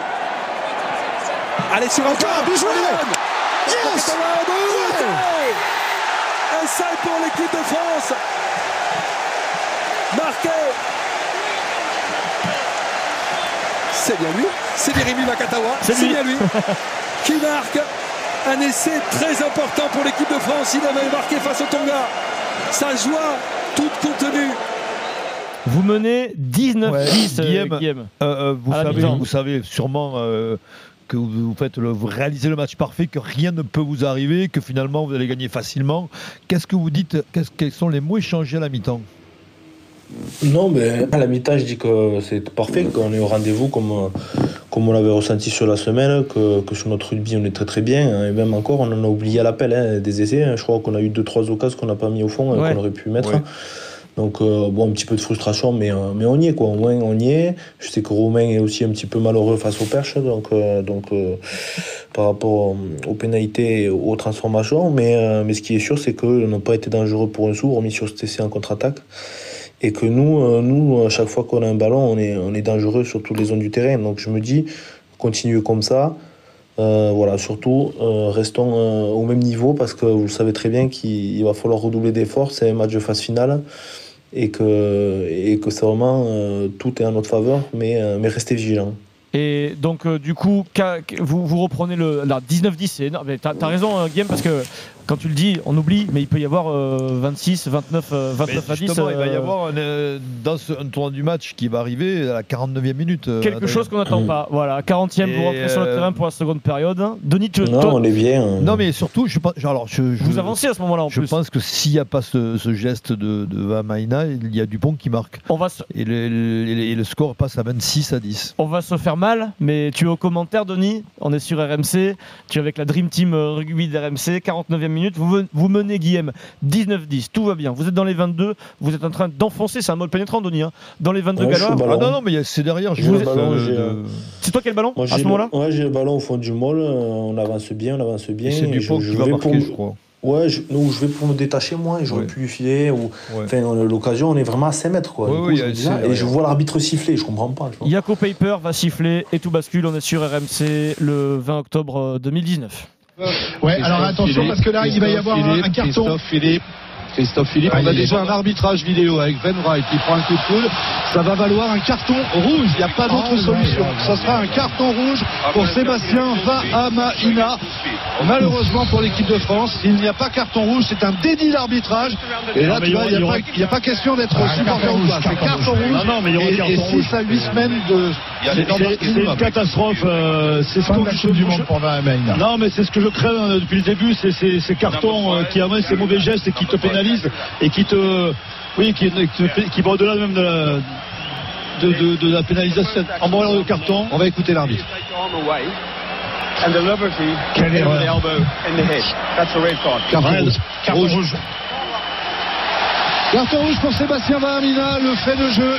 Allez sur un encore. Bien joué. Yes. Essai pour l'équipe de France. Marqué. C'est bien lui. C'est Jérémy Makatawa. C'est bien lui. qui marque un essai très important pour l'équipe de France. Il avait marqué face au Tonga. Sa joie toute contenue Vous menez 19-10, Ouais, euh, Guillaume. Euh, euh, vous, savez, vous savez sûrement euh, que vous, faites le, vous réalisez le match parfait, que rien ne peut vous arriver, que finalement vous allez gagner facilement. Qu'est-ce que vous dites Quels sont les mots échangés à la mi-temps? Non, mais à la mi-temps, je dis que c'est parfait, qu'on est au rendez-vous comme, comme on l'avait ressenti sur la semaine, que, que sur notre rugby, on est très très bien. hein, Et même encore, on en a oublié à l'appel hein, des essais. hein. Je crois qu'on a eu 2-3 occasions qu'on n'a pas mis au fond, et Ouais. qu'on aurait pu mettre. Ouais. Donc, euh, bon, un petit peu de frustration, mais, euh, mais on y est, quoi. Au moins, on y est. Je sais que Romain est aussi un petit peu malheureux face aux perches, donc, euh, donc par rapport aux pénalités et aux transformations. Mais, mais ce qui est sûr, c'est qu'ils n'ont pas été dangereux pour un sou, remis sur cet essai en contre-attaque. Et que nous, nous, à chaque fois qu'on a un ballon, on est, on est dangereux sur toutes les zones du terrain. Donc je me dis, continuez comme ça. Euh, voilà, surtout, euh, restons euh, au même niveau parce que vous savez très bien qu'il il va falloir redoubler d'efforts. C'est un match de phase finale et que, et que c'est vraiment tout est en notre faveur, mais, mais restez vigilants. Et donc, du coup, vous, vous reprenez le. là, 19-10, c'est énorme. T'as raison, euh, Guillaume, parce que quand tu le dis, on oublie, mais il peut y avoir euh, 26, 29, euh, 29 Mais à 10. justement, il va y euh, avoir un, euh, dans ce, un tournoi du match qui va arriver à la 49e minute. euh, Quelque chose qu'on n'attend pas. Voilà, 40e, vous Et, rentrez sur le terrain pour la seconde période. Denis, tu, Non, toi, on est bien. hein. Non, mais surtout, je pense. Alors, je, je- vous avancez à ce moment-là en Je plus. pense que s'il n'y a pas ce, ce geste de, de Vamaina, il y a Dupont qui marque. On va, se, Et le, le- et le score passe à 26 à 10. on va se faire mal, mais tu es au commentaire, Denis. On est sur RMC. Tu es avec la Dream Team rugby d'RMC. 49e minute. Vous, menez, Guillaume, 19-10. Tout va bien. Vous êtes dans les 22. Vous êtes en train d'enfoncer. C'est un mode pénétrant, Denis. hein, dans les 22 Ouais, ballon. Ah non, non, mais c'est derrière. J'ai je le laisse, ballon, euh, de- euh, C'est toi qui as le ballon Moi, à j'ai ce le- moment-là Ouais, j'ai le ballon au fond du môle. euh, On avance bien, on avance bien. C'est Dupont je- je qui va vais marquer, pour- je crois. Ouais, je, non, je vais pour me détacher moi, et j'aurais Ouais. pu filer. Ou, Ouais. Enfin, on a l'occasion, on est vraiment à 5 mètres. Quoi. Ouais, Du coup, ouais, je il y a- me dis ça, c'est- et je vois l'arbitre siffler, je comprends pas. Yako Paper va siffler et tout bascule. On est sur RMC le 20 octobre euh, 2019. Ouais, alors attention parce que là, il va y avoir un, un carton. Christophe Philippe. Christophe Philippe, Ah, on a est déjà un arbitrage vidéo avec Ben Wright qui prend un coup de coude. Ça va valoir un carton rouge. Il n'y a pas d'autre solution. Ça sera un carton rouge pour Sébastien Vahamaina. Malheureusement pour l'équipe de France, il n'y a pas carton rouge. C'est un déni d'arbitrage. Et là, tu vois, il n'y a, pas- a question d'être supporter ou pas. C'est carton rouge. Non, non, mais il y aura et, carton et rouge. 6 à 8 semaines de. C'est une catastrophe. euh, c'est ce que je, du monde pour Vahamaina. Non, mais c'est ce que je crains euh, depuis le début, c'est ces, ces cartons euh, qui amènent ces mauvais gestes et qui te pénalisent et qui te, oui, qui, qui, qui vont au-delà même de la, de, de- de la pénalisation en voyant le carton. On va écouter l'arbitre. Quelle erreur. Rouge. Carton rouge pour Sébastien Vahamina, le fait de jeu.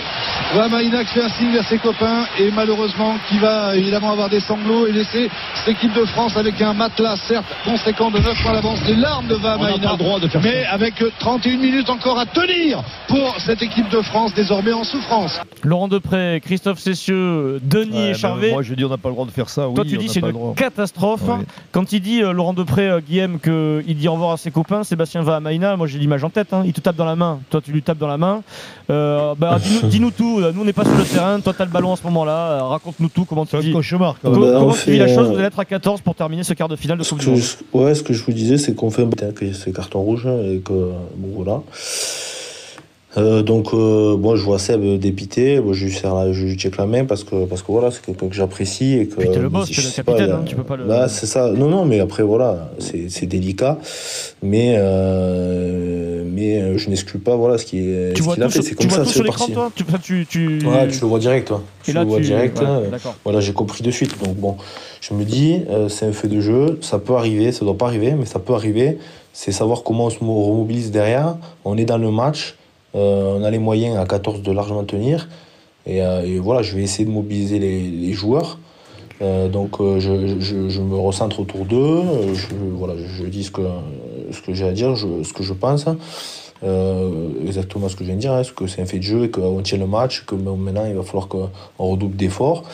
Vahamina qui fait un signe vers ses copains et malheureusement qui va évidemment avoir des sanglots et laisser cette équipe de France avec un matelas certes conséquent de 9 points d'avance. Les larmes de On n'a pas Vahamina. le droit de faire Mais ça. avec 31 minutes encore à tenir pour cette équipe de France désormais en souffrance. Laurent Depré, Christophe Cessieux, Denis Ouais, et ben, Charvet. moi, je dis on n'a pas le droit de faire ça. Toi, oui, tu on dis c'est une catastrophe. Ouais. Quand il dit euh, Laurent Depré, euh, Guillaume, qu'il dit au revoir à ses copains, Sébastien va à Maïna, moi j'ai l'image en tête. hein. Il te tape dans la main, toi tu lui tapes dans la main. Euh, bah, dis-nous, dis-nous tout. Euh, Nous on n'est pas sur le terrain, toi t'as le ballon à ce moment-là. Euh, Raconte-nous tout. Comment tu vis cauchemar. quand même. bah, comment on tu vis la chose euh, Vous allez être à 14 pour terminer ce quart de finale de Ce Coupe du que, Monde. je- ouais, ce que je vous disais, c'est qu'on fait un que c'est carton rouge et que bon voilà. Euh, donc euh, bon, je vois Seb dépité, bon, je lui serre la, je lui check la main parce que parce que voilà, c'est quelqu'un que j'apprécie et que. Puis t'es le boss, t'es le sais capitaine, a- hein, tu peux pas le- Bah, c'est ça. Non non, mais après voilà, c'est c'est délicat, mais euh, mais euh, je n'exclus pas voilà ce qui est Tu ce vois qu'il a tout, fait. sur, C'est tu comme vois ça, tout c'est sur l'écran, toi? Tu, tu, tu... Ouais, tu le vois direct, toi. Et Tu là, le vois tu- direct. ouais, là. Voilà, j'ai compris de suite. Donc bon, je me dis, c'est un fait de jeu, ça peut arriver, ça doit pas arriver, mais ça peut arriver. C'est savoir comment on se mo- remobilise derrière. On est dans le match, on a les moyens à 14 de largement tenir. Et, euh, et voilà, je vais essayer de mobiliser les, joueurs. Euh, donc euh, je, me recentre autour d'eux, euh, je, dis ce que, j'ai à dire, ce que je pense. Euh, exactement ce que je viens de dire, hein, ce que c'est un fait de jeu et qu'on tient le match, que maintenant il va falloir qu'on redouble d'efforts.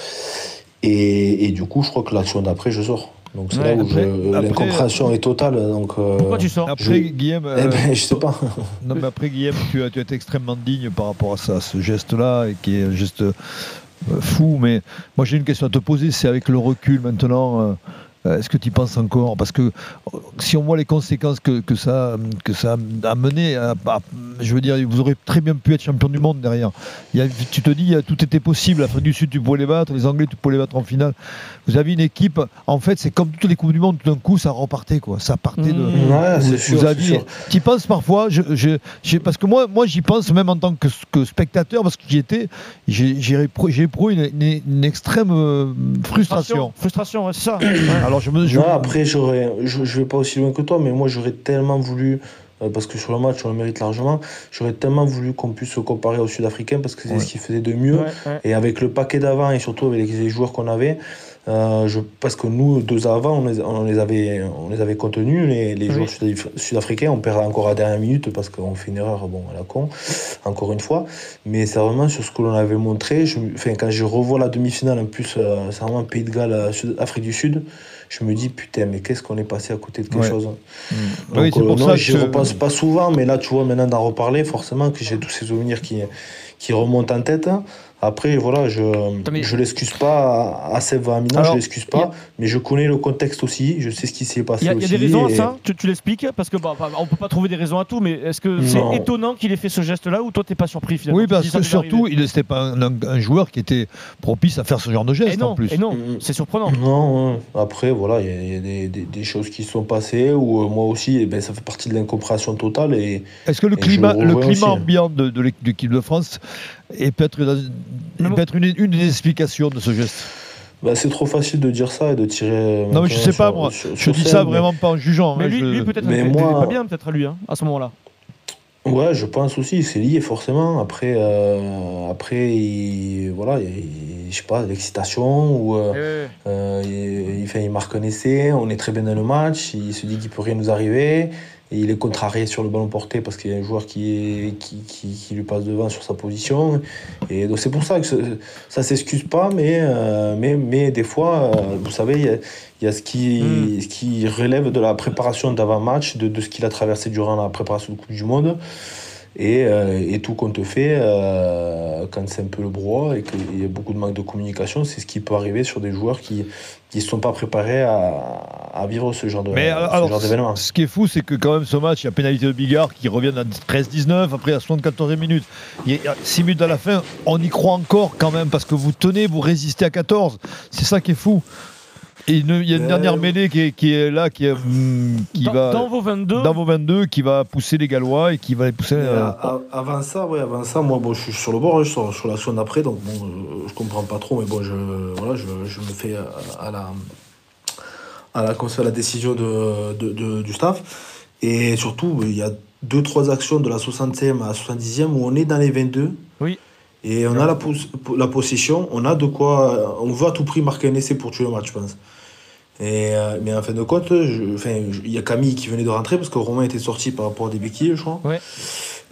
Et, et du coup, je crois que l'action d'après, je sors. Donc c'est Ouais, là où après- je- après- l'incompréhension est totale. Donc, euh, Pourquoi tu sors Après, Je- Guillaume. eh euh, ben, je sais pas. Non, mais après, Guillaume, tu as, tu as été extrêmement digne par rapport à ça, ce geste-là, et qui est un geste euh, fou. Mais moi, j'ai une question à te poser c'est avec le recul maintenant, euh, Euh, est-ce que tu y penses encore Parce que si on voit les conséquences que, que, ça, que ça a mené, à, je veux dire, vous aurez très bien pu être champion du monde derrière. Il y a, tu te dis, tout était possible. L'Afrique du Sud, tu pouvais les battre. Les Anglais, tu pouvais les battre en finale. Vous avez une équipe. En fait, c'est comme toutes les coupes du monde. Tout d'un coup, ça repartait quoi. Ça partait de. Mmh. Ouais, vous, sûr, vous aviez. Tu y penses parfois. Je, je, parce que moi, moi, j'y pense même en tant que, que spectateur, parce que j'y étais. J'ai éprouvé une, une, extrême euh, frustration. Frustration, c'est ça. Alors je me. Je... après, j'aurais, je, je vais pas aussi loin que toi, mais moi, j'aurais tellement voulu euh, parce que sur le match, on le mérite largement. J'aurais tellement voulu qu'on puisse se comparer aux Sud-Africains parce que c'est ce qu'ils faisaient de mieux. Et avec le paquet d'avant et surtout avec les joueurs qu'on avait, euh, je, parce que nous, deux avant, on les, on les, avait, on les avait contenus. Les, les joueurs sud-africains, on perd encore à la dernière minute parce qu'on fait une erreur bon, à la con, encore une fois. Mais c'est vraiment sur ce que l'on avait montré. Je, enfin, quand je revois la demi-finale, en plus, euh, c'est vraiment Pays de Galles, Afrique du Sud je me dis putain, mais qu'est-ce qu'on est passé à côté de quelque chose mmh. Donc, oui, euh, non, je ne repense pas souvent, mais là, tu vois, maintenant d'en reparler, forcément que j'ai tous ces souvenirs qui, qui remontent en tête. Après, voilà, je ne l'excuse pas à Seb Amina, je l'excuse pas, mais je connais le contexte aussi, je sais ce qui s'est passé. Il y, a des raisons à ça, tu, l'expliques Parce que bah, bah, on peut pas trouver des raisons à tout, mais est-ce que c'est étonnant qu'il ait fait ce geste-là ou toi t'es pas surpris finalement Oui, parce que surtout, il n'était pas un, joueur qui était propice à faire ce genre de geste non, en plus. Et non, mm. c'est surprenant. Non, après, voilà, il y a, des, des, choses qui se sont passées où euh, moi aussi, eh ben, ça fait partie de l'incompréhension totale. Est-ce que le climat, le climat hein. ambiant de, de l'équipe de France est peut-être peut-être une, une des explications de ce geste. Bah, c'est trop facile de dire ça et de tirer. Non, mais je sais pas, moi. je dis ça vraiment pas en jugeant. Mais lui, lui peut-être, mais moi... pas bien, peut-être, lui, hein, à ce moment-là. Ouais, je pense aussi, c'est lié forcément. Après, euh, après il, voilà, je sais pas, l'excitation, ou euh, euh, il, il, il, marque un essai, on est très bien dans le match, il se dit qu'il peut rien nous arriver, et il est contrarié sur le ballon porté parce qu'il y a un joueur qui, qui, qui, lui passe devant sur sa position. Et donc c'est pour ça que ça ne s'excuse pas, mais, euh, mais, mais des fois, euh, vous savez, il y a, y a, ce, qui, mm. ce qui relève de la préparation d'avant-match, de, de, ce qu'il a traversé durant la préparation de Coupe du Monde. Et, euh, et, tout compte fait, euh, quand c'est un peu le brouhaha et qu'il y a beaucoup de manque de communication, c'est ce qui peut arriver sur des joueurs qui ne sont pas préparés à, à vivre ce genre d'événement. Ce, ce qui est fou, c'est que quand même ce match, il y a pénalité de Bigard qui revient à 13-19, après à 74 minutes. Il y a 6 minutes à la fin, on y croit encore quand même parce que vous tenez, vous résistez à 14. C'est ça qui est fou. Et il y a une euh, dernière mêlée qui est, qui est là, qui, est, qui dans, va dans vos 22, dans vos 22, qui va pousser les Gallois et qui va les pousser. Euh... Avant ça, ouais, avant ça, moi, bon, je suis sur le bord, hein, je suis sur la zone après, donc bon, euh, je comprends pas trop, mais bon, je, voilà, je, je me fais à la à la, à la décision de, de, de, du staff. Et surtout, il y a deux, trois actions de la 60e à la 70e où on est dans les 22. Oui. Et on a la, la possession, on a de quoi. On veut à tout prix marquer un essai pour tuer le match, je pense. Et, euh, mais en fin de compte, il y a Camille qui venait de rentrer parce que Romain était sorti par rapport à des béquilles, je crois. Ouais.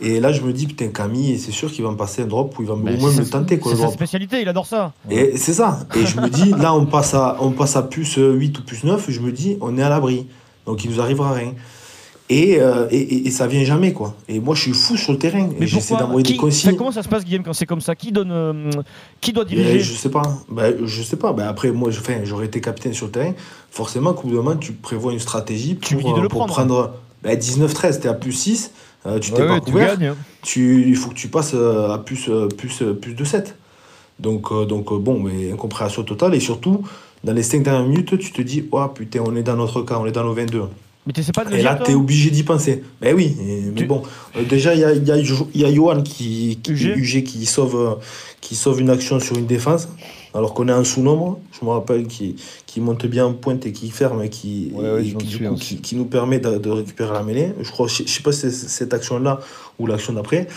Et là, je me dis, putain, Camille, c'est sûr qu'il va me passer un drop ou il va au moins me tenter. C'est sa spécialité, il adore ça. Et c'est ça. Et je me dis, là, on passe, à, on passe à plus 8 ou plus 9, je me dis, on est à l'abri. Donc il nous arrivera rien. Et, euh, et, et, ça vient jamais, quoi. Et moi, je suis fou sur le terrain. Mais j'essaie d'envoyer des consignes. comment ça se passe, Guillaume, quand c'est comme ça Qui donne, euh, qui doit diriger Je sais pas. Ben, je sais pas. Ben, après, moi, j'aurais été capitaine sur le terrain. Forcément, coup de main, tu prévois une stratégie pour, de le pour prendre. Ben, 19-13, t'es à plus 6. Euh, tu t'es pas couvert. Hein. Tu, il faut que tu passes à plus, plus, plus de 7. Donc, donc bon, mais incompréhension totale. Et surtout, dans les 5 dernières minutes, tu te dis, oh putain, on est dans notre cas, on est dans nos 22. Mais tu sais pas de Et là, tu es obligé d'y penser. Ben oui, mais bon. Euh, déjà, il y a, y, a, y a Johan qui, qui, UG. qui, sauve, qui sauve une action sur une défense, alors qu'on est en sous-nombre. Je me rappelle qui, qui monte bien en pointe et qui ferme et qui, qui, qui, nous permet de, de, récupérer la mêlée. Je crois, je, sais pas si c'est cette action-là ou l'action d'après.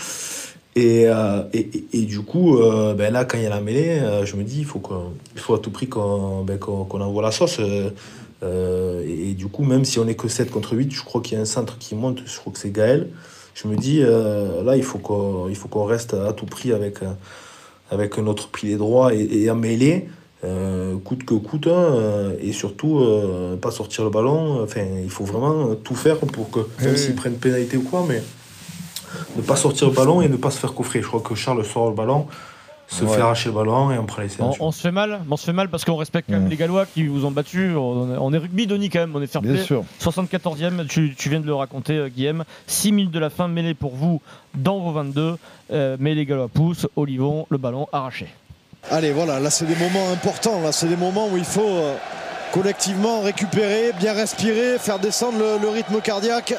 Et, euh, et, et, du coup, euh, ben là, quand il y a la mêlée, je me dis, il faut, il faut à tout prix qu'on ben, qu'on envoie la sauce. Euh, et, du coup, même si on n'est que 7 contre 8, je crois qu'il y a un centre qui monte, je crois que c'est Gaël. Je me dis, euh, là, il faut qu'on qu'on reste à tout prix avec, euh, avec notre pilier droit et, et à mêler, coûte que coûte, hein, et surtout pas sortir le ballon. Enfin, il faut vraiment tout faire pour que, même s'ils prennent pénalité ou quoi, mais ne pas sortir le ballon et ne pas se faire coffrer. Je crois que Charles sort le ballon se fait arracher le ballon et on prend les on, on, se fait mal, on se fait mal parce qu'on respecte quand même les Gallois qui vous ont battu. On, est rugby, Denis, quand même, on est fair play. 74e, tu, tu, viens de le raconter, euh, Guillaume. 6 minutes de la fin, mêlée pour vous dans vos 22. Euh, mais les Gallois poussent, Olivon, le ballon arraché. Allez, voilà, là c'est des moments importants. Là, c'est des moments où il faut euh, collectivement récupérer, bien respirer, faire descendre le, le rythme cardiaque.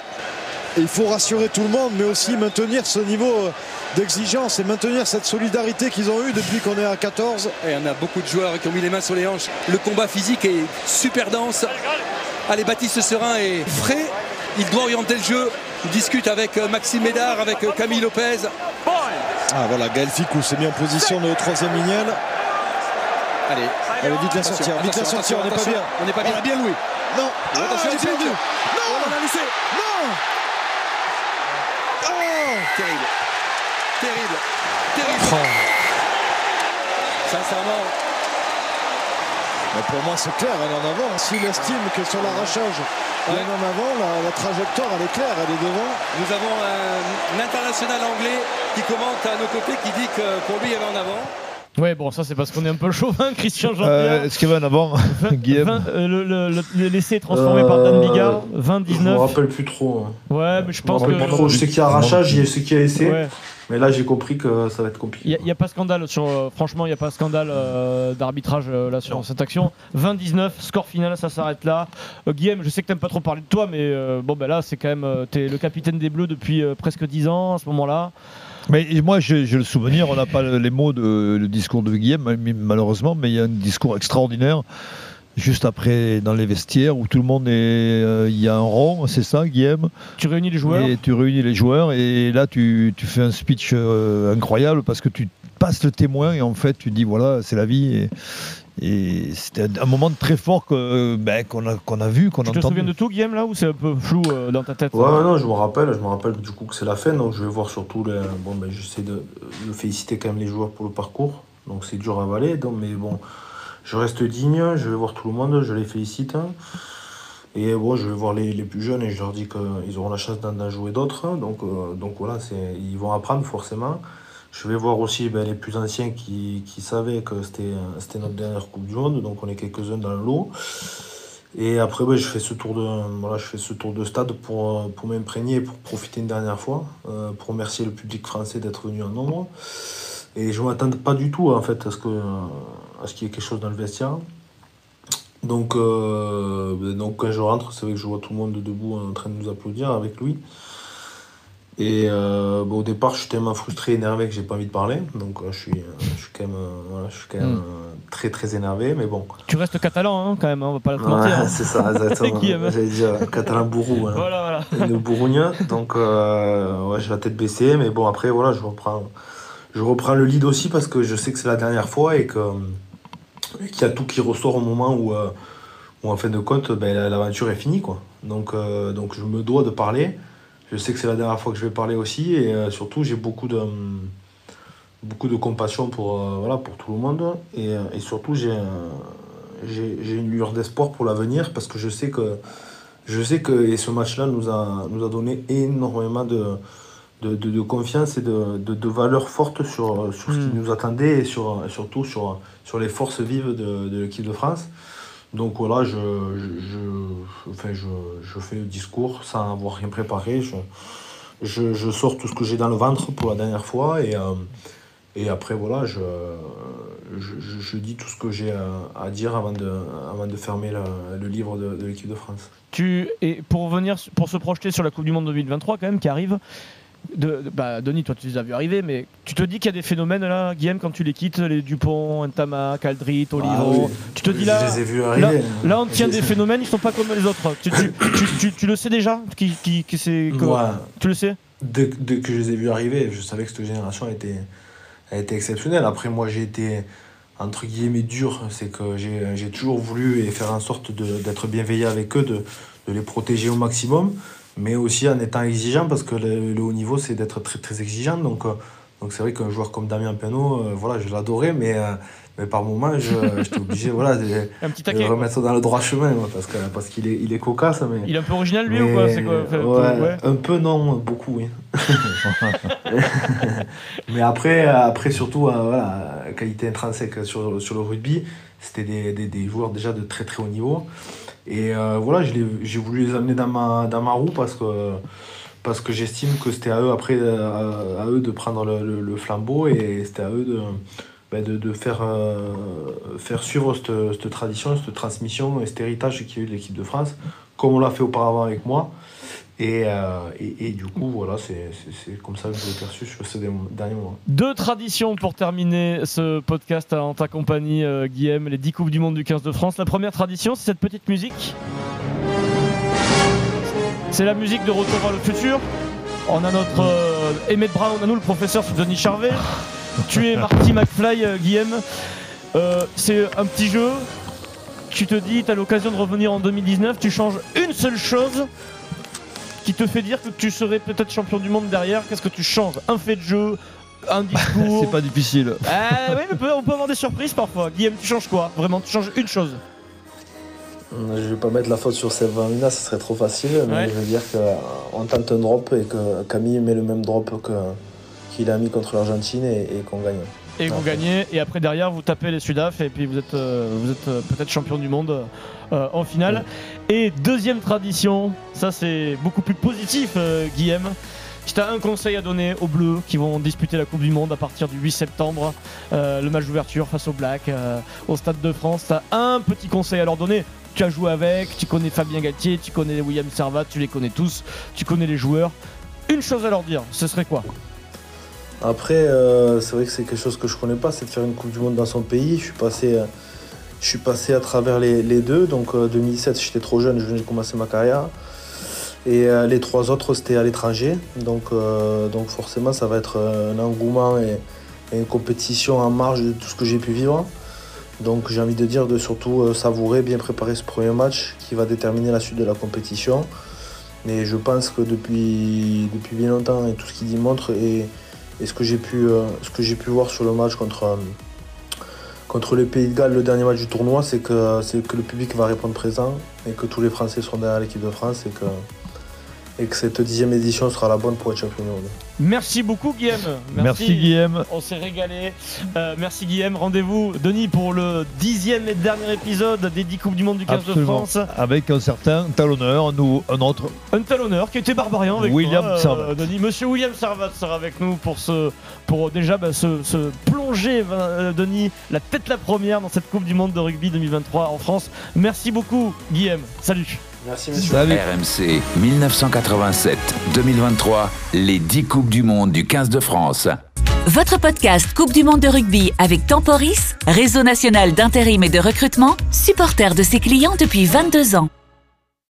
Et il faut rassurer tout le monde, mais aussi maintenir ce niveau euh, d'exigence et maintenir cette solidarité qu'ils ont eue depuis qu'on est à 14. Et on a beaucoup de joueurs qui ont mis les mains sur les hanches. Le combat physique est super dense. Allez, Baptiste Serin est frais. Il doit orienter le jeu. Il discute avec euh, Maxime Médard, avec euh, Camille Lopez. Ah voilà, Gaël Ficou s'est mis en position de troisième lignel. Allez, Allez, vite la sortir, vite la sortir, on n'est pas bien. On n'est pas bien. On a bien loué. Non, ah, attention, perdu. Non, on a laissé. Non Terrible. Terrible. Terrible. Oh. Sincèrement. Mais pour moi, c'est clair, elle est en avant. S'il estime que sur l'arrachage, elle est en avant, la, la, trajectoire, elle est claire, elle est devant. Nous avons un, un international anglais qui commente à nos côtés, qui dit que pour lui, elle est en avant. Ouais, bon, ça c'est parce qu'on est un peu chauvin, Christian Jean-Pierre. Euh, Est-ce qu'il y avait un avant, Guillaume euh, le, le, le, L'essai transformé euh, par Dan Bigard, 20-19. Je me rappelle plus trop. Hein. Ouais, mais je pense que. Trop. Je sais qu'il y a arrachage, je sais qu'il y a essai. Ouais. Mais là, j'ai compris que ça va être compliqué. Il n'y a, a, pas scandale sur. Euh, franchement, il n'y a pas scandale euh, d'arbitrage euh, là sur non. cette action. 20-19, score final, ça s'arrête là. Guillaume, je sais que tu n'aimes pas trop parler de toi, mais bon, ben là, c'est quand même. tu es le capitaine des Bleus depuis presque 10 ans à ce moment-là. Mais moi, j'ai le souvenir, on n'a pas les mots de le discours de Guillaume, malheureusement, mais il y a un discours extraordinaire juste après dans les vestiaires où tout le monde est. Il euh, y a un rond, c'est ça, Guillaume? Tu réunis les joueurs? Et tu réunis les joueurs et là tu, tu fais un speech euh, incroyable parce que tu passes le témoin et en fait tu dis voilà, c'est la vie. Et, c'était un moment très fort ben, qu'on, a, qu'on a vu, qu'on a entendu. Tu te souviens de tout, Guillaume, là, ou c'est un peu flou euh, dans ta tête Ouais, non, je me rappelle, je me rappelle du coup que c'est la fin, donc je vais voir surtout, les, bon, ben, j'essaie de, de féliciter quand même les joueurs pour le parcours, donc c'est dur à avaler, donc, mais bon, je reste digne, je vais voir tout le monde, je les félicite. Et bon, je vais voir les, les plus jeunes et je leur dis qu'ils auront la chance d'en jouer d'autres. Donc, euh, donc voilà, ils vont apprendre forcément. Je vais voir aussi ben, les plus anciens qui, qui savaient que c'était notre dernière Coupe du Monde, donc on est quelques-uns dans le lot. Et après, ben, je, fais ce tour de, voilà, je fais ce tour de stade pour, pour m'imprégner, pour profiter une dernière fois, euh, pour remercier le public français d'être venu en nombre. Et je ne m'attendais pas du tout en fait à ce que à ce qu'il y ait quelque chose dans le vestiaire. Donc, euh, ben, donc quand je rentre, c'est vrai que je vois tout le monde debout en train de nous applaudir avec lui. Et euh, bon, au départ, je suis tellement frustré, énervé que j'ai pas envie de parler. Donc euh, je, suis, je suis quand même, voilà, je suis quand même mm. très très énervé, mais bon. Tu restes catalan hein, quand même, hein, on va pas le mentir. Ouais, c'est ça, exactement. J'allais dire catalan bourrou. Hein. Voilà, voilà. Le bourrogne. Donc ouais, j'ai la tête baissée, mais bon, après, voilà, je reprends, je reprends le lead aussi parce que je sais que c'est la dernière fois et que qu'il y a tout qui ressort au moment où, euh, où en fin de compte, ben, l'aventure est finie. Quoi. Donc, euh, donc je me dois de parler. Je sais que c'est la dernière fois que je vais parler aussi. Et euh, surtout, j'ai beaucoup de, beaucoup de compassion pour, voilà, pour tout le monde. Et, et surtout, j'ai j'ai une lueur d'espoir pour l'avenir parce que je sais que, je sais que et ce match-là nous a, nous a donné énormément de, de, de, de, confiance et de, de, valeurs fortes sur, sur ce qui nous attendait et sur, surtout sur, sur les forces vives de, l'équipe de France. Donc voilà, je, je, enfin, je, je, fais le discours sans avoir rien préparé. Je, je, je sors tout ce que j'ai dans le ventre pour la dernière fois et, euh, et après voilà, je, je, dis tout ce que j'ai à, dire avant de, avant de fermer le, le livre de, de l'équipe de France. Tu, et pour, venir, pour se projeter sur la Coupe du Monde 2023 quand même qui arrive, de, bah, Denis, toi tu les as vus arriver, mais tu te dis qu'il y a des phénomènes là, Guillaume, quand tu les quittes, les Dupont, Intama, Caldrit, Olivon. Ah, oui. Tu te dis là, je les ai vus arriver. Là, là on tient des phénomènes, ils sont pas comme les autres. Tu, tu, tu, tu le sais déjà qui, qui, qui c'est ouais. Tu le sais? dès, dès, que je les ai vus arriver, je savais que cette génération était, a été exceptionnelle. Après, moi j'ai été entre guillemets dur, c'est que j'ai toujours voulu faire en sorte d'être bienveillant avec eux, de, de les protéger au maximum mais aussi en étant exigeant parce que le, le haut niveau c'est d'être très très exigeant donc euh, donc c'est vrai qu'un joueur comme Damien Penaud euh, voilà je l'adorais mais, euh, mais par moment, j'étais obligé voilà, de, le remettre dans le droit chemin, parce qu'il parce qu'il est, il est cocasse. Mais, il est un peu original, lui, ou quoi, quoi ouais, Un peu, non, beaucoup, oui. mais après, après surtout, voilà, qualité intrinsèque sur, sur le rugby, c'était des, des, des, joueurs déjà de très très haut niveau. Et euh, voilà, j'ai voulu les amener dans ma, dans ma roue parce que parce que j'estime que c'était à eux après à, eux de prendre le, le, flambeau et c'était à eux de, ben de, de, faire, euh, faire suivre cette, cette, tradition, cette transmission et cet héritage qu'il y a eu de l'équipe de France, comme on l'a fait auparavant avec moi. Et, euh, et, et, du coup, voilà, c'est comme ça que je l'ai perçu sur ces derniers mois. Deux traditions pour terminer ce podcast en ta compagnie, euh, Guillaume, les 10 Coupes du Monde du 15 de France. La première tradition, c'est cette petite musique. C'est la musique de Retour vers le futur. On a notre euh, Emmett Brown, on a nous le professeur Denis Charvet. tu es Marty McFly, euh, Guillaume. C'est un petit jeu. Tu te dis, tu as l'occasion de revenir en 2019. Tu changes une seule chose qui te fait dire que tu serais peut-être champion du monde derrière. Qu'est-ce que tu changes Un fait de jeu un discours. c'est pas difficile. Oui, on peut, on peut avoir des surprises parfois. Guillaume, tu changes quoi? Vraiment, tu changes une chose. Je vais pas mettre la faute sur Sylvain ce serait trop facile, mais je veux dire qu'on tente un drop et que Camille met le même drop qu'il a mis contre l'Argentine et, qu'on gagne. Et vous gagnez, et après derrière vous tapez les Sudaf et puis vous êtes, euh, vous êtes euh, peut-être champion du monde euh, en finale. Et deuxième tradition, ça c'est beaucoup plus positif, Guillaume. Si tu as un conseil à donner aux Bleus qui vont disputer la Coupe du Monde à partir du 8 septembre, le match d'ouverture face aux Blacks au Stade de France, tu as un petit conseil à leur donner tu as joué avec, tu connais Fabien Galtier, tu connais William Servat, tu les connais tous, tu connais les joueurs. Une chose à leur dire, ce serait quoi? Après, euh, c'est vrai que c'est quelque chose que je connais pas, c'est de faire une Coupe du Monde dans son pays. Je suis passé, euh, je suis passé à travers les, deux. Donc 2017, euh, j'étais trop jeune, je venais de commencer ma carrière. Et les trois autres, c'était à l'étranger. Donc, donc forcément, ça va être un engouement et une compétition en marge de tout ce que j'ai pu vivre. Donc j'ai envie de dire de surtout euh, savourer, bien préparer ce premier match qui va déterminer la suite de la compétition. Mais je pense que depuis, depuis bien longtemps et tout ce qu'il dit montre et, ce que j'ai pu, euh, voir sur le match contre, euh, contre les Pays de Galles, le dernier match du tournoi, c'est que, le public va répondre présent et que tous les Français seront derrière l'équipe de France et et que cette dixième édition sera la bonne pour être champion du monde. Merci beaucoup Guillaume. Merci, Guillaume. On s'est régalé. Euh, merci Guillaume. Rendez-vous Denis pour le dixième et dernier épisode des 10 Coupes du Monde du 15 de France. Avec un certain talonneur, nous, un autre. Un talonneur qui était barbarian avec William euh, Denis. Monsieur William Servat sera avec nous pour, ce, pour déjà bah, se, plonger, euh, Denis, la tête la première dans cette Coupe du Monde de rugby 2023 en France. Merci beaucoup Guillaume. Salut. Merci, monsieur. RMC 1987-2023, les 10 Coupes du Monde du 15 de France. Votre podcast Coupe du Monde de rugby avec Temporis, réseau national d'intérim et de recrutement, supporter de ses clients depuis 22 ans.